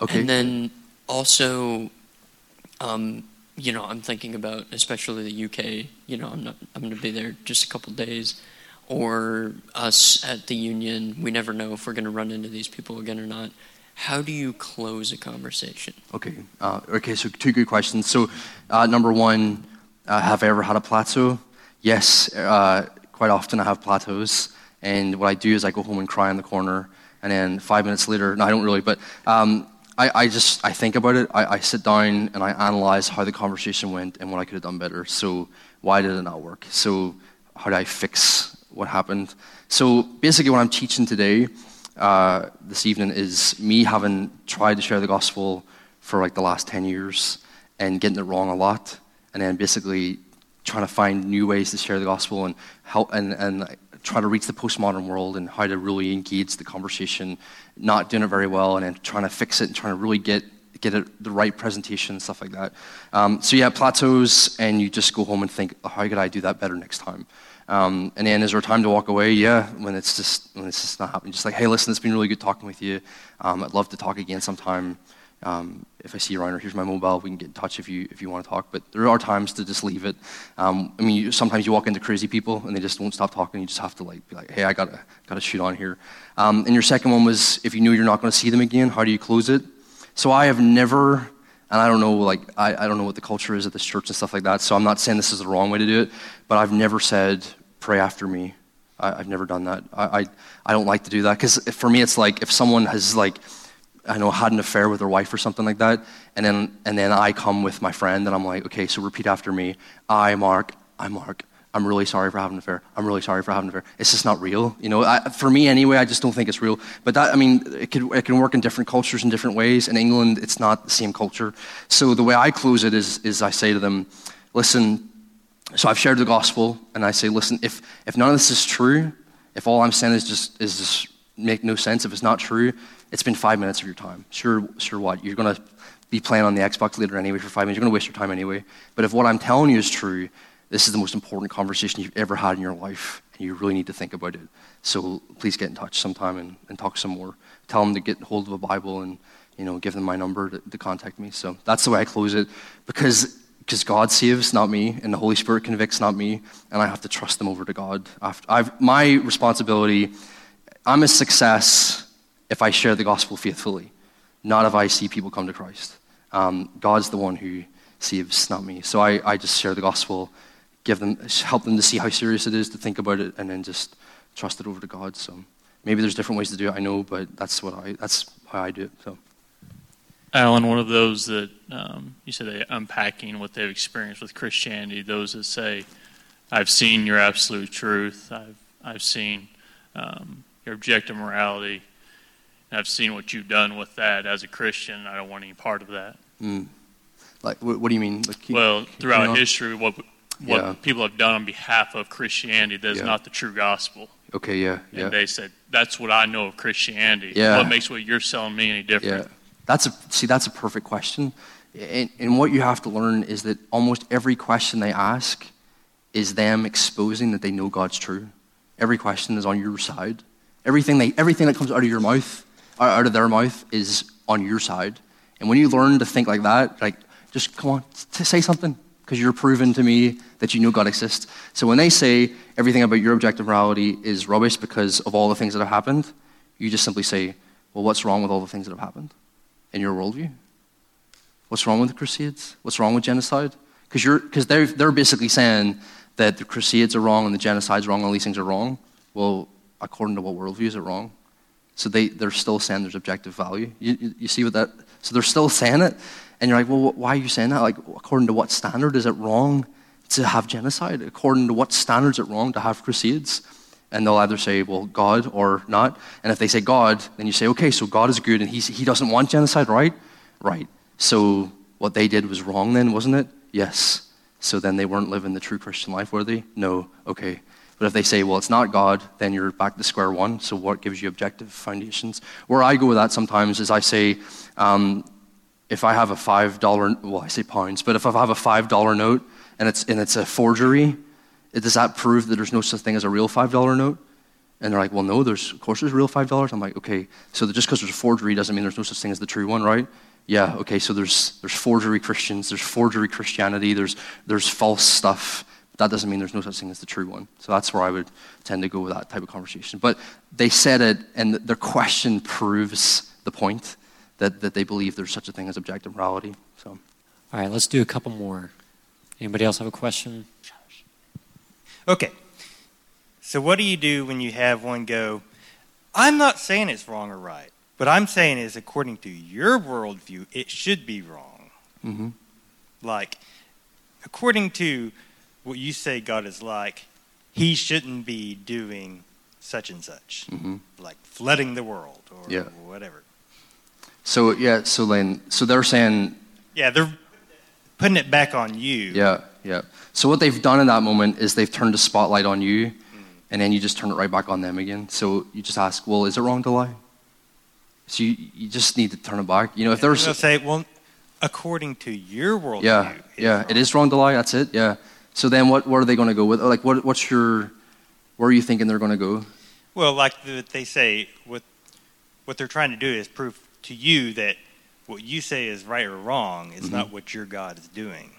B: Okay.
F: And then also um, you know i'm thinking about especially the uk you know i'm not i'm going to be there just a couple days. Or us at the union we never know if we're going to run into these people again or not how do you close a conversation?
B: Okay. Uh, okay. So two good questions. So uh, number one, uh, have I ever had a plateau? Yes. Uh, quite often I have plateaus, and what I do is I go home and cry in the corner, and then five minutes later, no, I don't really, but um, I, I, just I think about it. I, I sit down and I analyze how the conversation went and what I could have done better. So why did it not work? So how do I fix what happened? So basically, what I'm teaching today uh, this evening is me having tried to share the gospel for like the last 10 years and getting it wrong a lot, and then basically trying to find new ways to share the gospel and help and, and try to reach the postmodern world and how to really engage the conversation, not doing it very well, and then trying to fix it and trying to really get get it, the right presentation and stuff like that. Um, so yeah, plateaus, and you just go home and think, oh, how could I do that better next time? Um, and then is there a time to walk away? Yeah, when it's just when it's just not happening. Just like, hey, listen, it's been really good talking with you. Um, I'd love to talk again sometime. Um, if I see you around, or here's my mobile, we can get in touch if you if you want to talk. But there are times to just leave it. Um, I mean, you, sometimes you walk into crazy people and they just won't stop talking. You just have to like be like, hey, I gotta gotta shoot on here. Um, and your second one was if you knew you're not going to see them again, how do you close it? So I have never and I don't know, like, I, I don't know what the culture is at this church and stuff like that, so I'm not saying this is the wrong way to do it, but I've never said, pray after me. I, have never done that. I, I, I, don't like to do that because for me, it's like if someone has like, I know, had an affair with their wife or something like that, and then and then I come with my friend and I'm like, okay, so repeat after me. I, Mark, I, Mark. I'm really sorry for having an affair. I'm really sorry for having an affair. It's just not real, you know. I, for me, anyway, I just don't think it's real. But that, I mean, it can it can work in different cultures in different ways. In England, it's not the same culture. So the way I close it is is I say to them, listen, so I've shared the gospel, and I say, listen, if, if none of this is true, if all I'm saying is just, is just make no sense, if it's not true, it's been five minutes of your time. Sure, sure what? You're going to be playing on the Xbox later anyway for five minutes. You're going to waste your time anyway. But if what I'm telling you is true, this is the most important conversation you've ever had in your life, and you really need to think about it. So please get in touch sometime and, and talk some more. Tell them to get hold of a Bible and you know give them my number to, to contact me. So that's the way I close it, because because God saves, not me, and the Holy Spirit convicts, not me, and I have to trust them over to God. I've, my responsibility, I'm a success if I share the gospel faithfully, not if I see people come to Christ. Um, God's the one who saves, not me. So I, I just share the gospel, give them, help them to see how serious it is, to think about it, and then just trust it over to God. So maybe there's different ways to do it, I know, but that's what I, that's how I do it. So.
G: Alan, one of those that um, you said they unpacking what they've experienced with Christianity, those that say, I've seen your absolute truth, I've, I've seen um, your objective morality, I've seen what you've done with that as a Christian, I don't want any part of that.
B: Mm. Like, what, what, do you mean? Like,
G: well, throughout history, what, what yeah. people have done on behalf of Christianity that is yeah. not the true gospel.
B: Okay, yeah, yeah.
G: And they said, that's what I know of Christianity.
B: Yeah.
G: What makes what you're selling me any different?
B: Yeah. That's a, see, that's a perfect question. And, and what you have to learn is that almost every question they ask is them exposing that they know God's true. Every question is on your side. Everything, they, everything that comes out of your mouth, out of their mouth, is on your side. And when you learn to think like that, like, just come on, say something, because you're proving to me that you know God exists. So when they say everything about your objective morality is rubbish because of all the things that have happened, you just simply say, well, what's wrong with all the things that have happened? In your worldview? What's wrong with the Crusades? What's wrong with genocide? Because they're, they're basically saying that the Crusades are wrong and the genocide's wrong, and all these things are wrong. Well, according to what worldview is it wrong? So they, they're still saying there's objective value. You, you, you see what that? So they're still saying it. And you're like, well, why are you saying that? Like, according to what standard is it wrong to have genocide? According to what standard is it wrong to have crusades? And they'll either say, well, God or not. And if they say God, then you say, okay, so God is good and he's, he doesn't want genocide, right? Right. So what they did was wrong then, wasn't it? Yes. So then they weren't living the true Christian life, were they? No. Okay. But if they say, well, it's not God, then you're back to square one. So what gives you objective foundations? Where I go with that sometimes is I say, um, if I have a $5, well, I say pounds, but if I have a $5 note and it's, and it's a forgery, does that prove that there's no such thing as a real $5 note? And they're like, well, no, there's, of course there's real $5. I'm like, okay, so just because there's a forgery doesn't mean there's no such thing as the true one, right? Yeah, okay, so there's, there's forgery Christians, there's forgery Christianity, there's, there's false stuff. That doesn't mean there's no such thing as the true one. So that's where I would tend to go with that type of conversation. But they said it, and their question proves the point that, that they believe there's such a thing as objective morality. So.
A: All right, let's do a couple more. Anybody else have a question?
C: Okay. So, what do you do when you have one go, I'm not saying it's wrong or right, but I'm saying is according to your worldview, it should be wrong.
B: Mm-hmm.
C: Like, according to what you say God is like, he shouldn't be doing such and such,
B: Mm-hmm.
C: like flooding the world or
B: Yeah.
C: whatever.
B: So, yeah, so then, so they're saying
C: Yeah, they're putting it back on you.
B: Yeah, yeah. So what they've done in that moment is they've turned the spotlight on you, mm. and then you just turn it right back on them again. So you just ask, well, is it wrong to lie? So you, you just need to turn it back. You know, if there's
C: say, well, according to your worldview,
B: yeah, yeah,
C: wrong.
B: it is wrong to lie. That's it. Yeah. So then what what are they going to go with? Like what what's your where are you thinking they're going to go?
C: Well, like the, they say, what what they're trying to do is prove to you that what you say is right or wrong is
B: Mm-hmm.
C: not what your God is doing.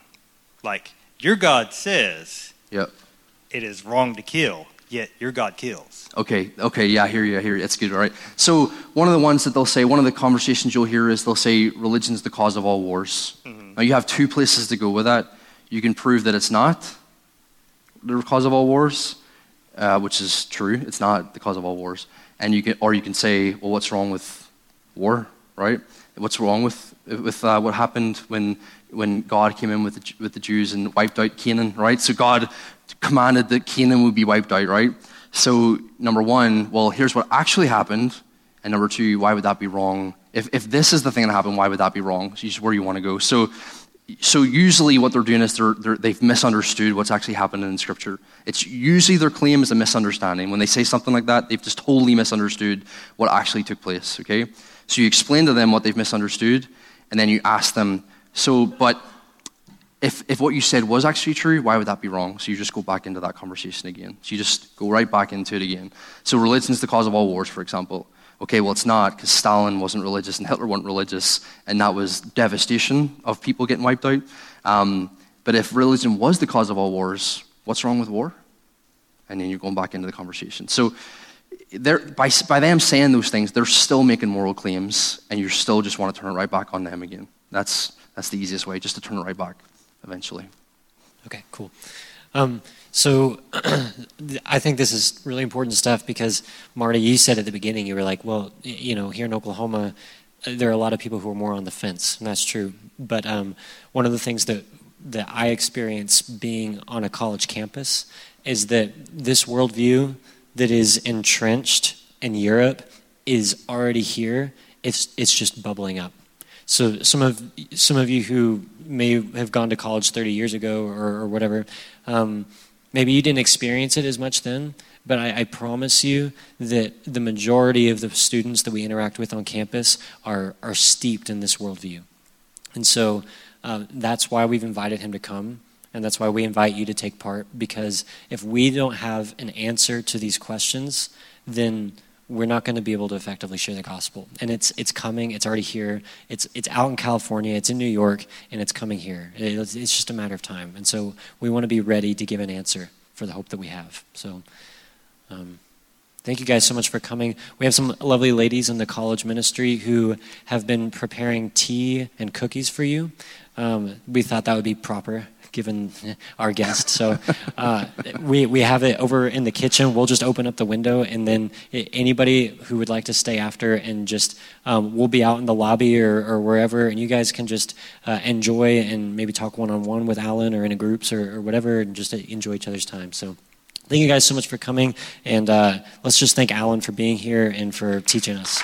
C: Like your God says
B: Yep.
C: it is wrong to kill, yet your God kills.
B: Okay, okay, yeah, I hear you, I hear you. That's good, all right. So, one of the ones that they'll say, one of the conversations you'll hear is they'll say, religion's the cause of all wars. Now, you have two places to go with that. You can prove that it's not the cause of all wars, uh, which is true. It's not the cause of all wars. And you can, or you can say, well, what's wrong with war, right? What's wrong with, with uh, what happened when, when God came in with the, with the Jews and wiped out Canaan, right? So, God commanded that Canaan would be wiped out, right? So, number one, well, here's what actually happened. And number two, why would that be wrong? If, if this is the thing that happened, why would that be wrong? Where you want to go. So, so usually what they're doing is they're, they've misunderstood what's actually happened in Scripture. It's usually their claim is a misunderstanding. When they say something like that, they've just totally misunderstood what actually took place, okay? So you explain to them what they've misunderstood, and then you ask them, so, but if, if what you said was actually true, why would that be wrong? So you just go back into that conversation again. So you just go right back into it again. So religion's the cause of all wars, for example. Okay, well, it's not because Stalin wasn't religious and Hitler wasn't religious, and that was devastation of people getting wiped out. Um, but if religion was the cause of all wars, what's wrong with war? And then you're going back into the conversation. So by, by them saying those things, they're still making moral claims, and you still just want to turn it right back on them again. That's, that's the easiest way, just to turn it right back eventually.
A: Okay, cool. Um, so I think this is really important stuff because Marty, you said at the beginning, you were like, well, you know, here in Oklahoma, uh, there are a lot of people who are more on the fence, and that's true. But um, one of the things that that I experience being on a college campus is that this worldview that is entrenched in Europe is already here. It's it's just bubbling up. So some of some of you who may have gone to college 30 years ago or, or whatever, um, maybe you didn't experience it as much then. But I, I promise you that the majority of the students that we interact with on campus are are steeped in this worldview, and so uh, that's why we've invited him to come. And that's why we invite you to take part because if we don't have an answer to these questions, then we're not going to be able to effectively share the gospel. And it's it's coming. It's already here. It's it's out in California. It's in New York, and it's coming here. It's, it's just a matter of time. And so we want to be ready to give an answer for the hope that we have. So. Um, Thank you guys so much for coming. We have some lovely ladies in the college ministry who have been preparing tea and cookies for you. Um, we thought that would be proper given our guest. So uh, we, we have it over in the kitchen. We'll just open up the window, and then anybody who would like to stay after and just, um, we'll be out in the lobby or, or wherever, and you guys can just uh, enjoy and maybe talk one on one with Alan or in groups or, or whatever, and just enjoy each other's time. So Thank you guys so much for coming, and uh, let's just thank Alan for being here and for teaching us.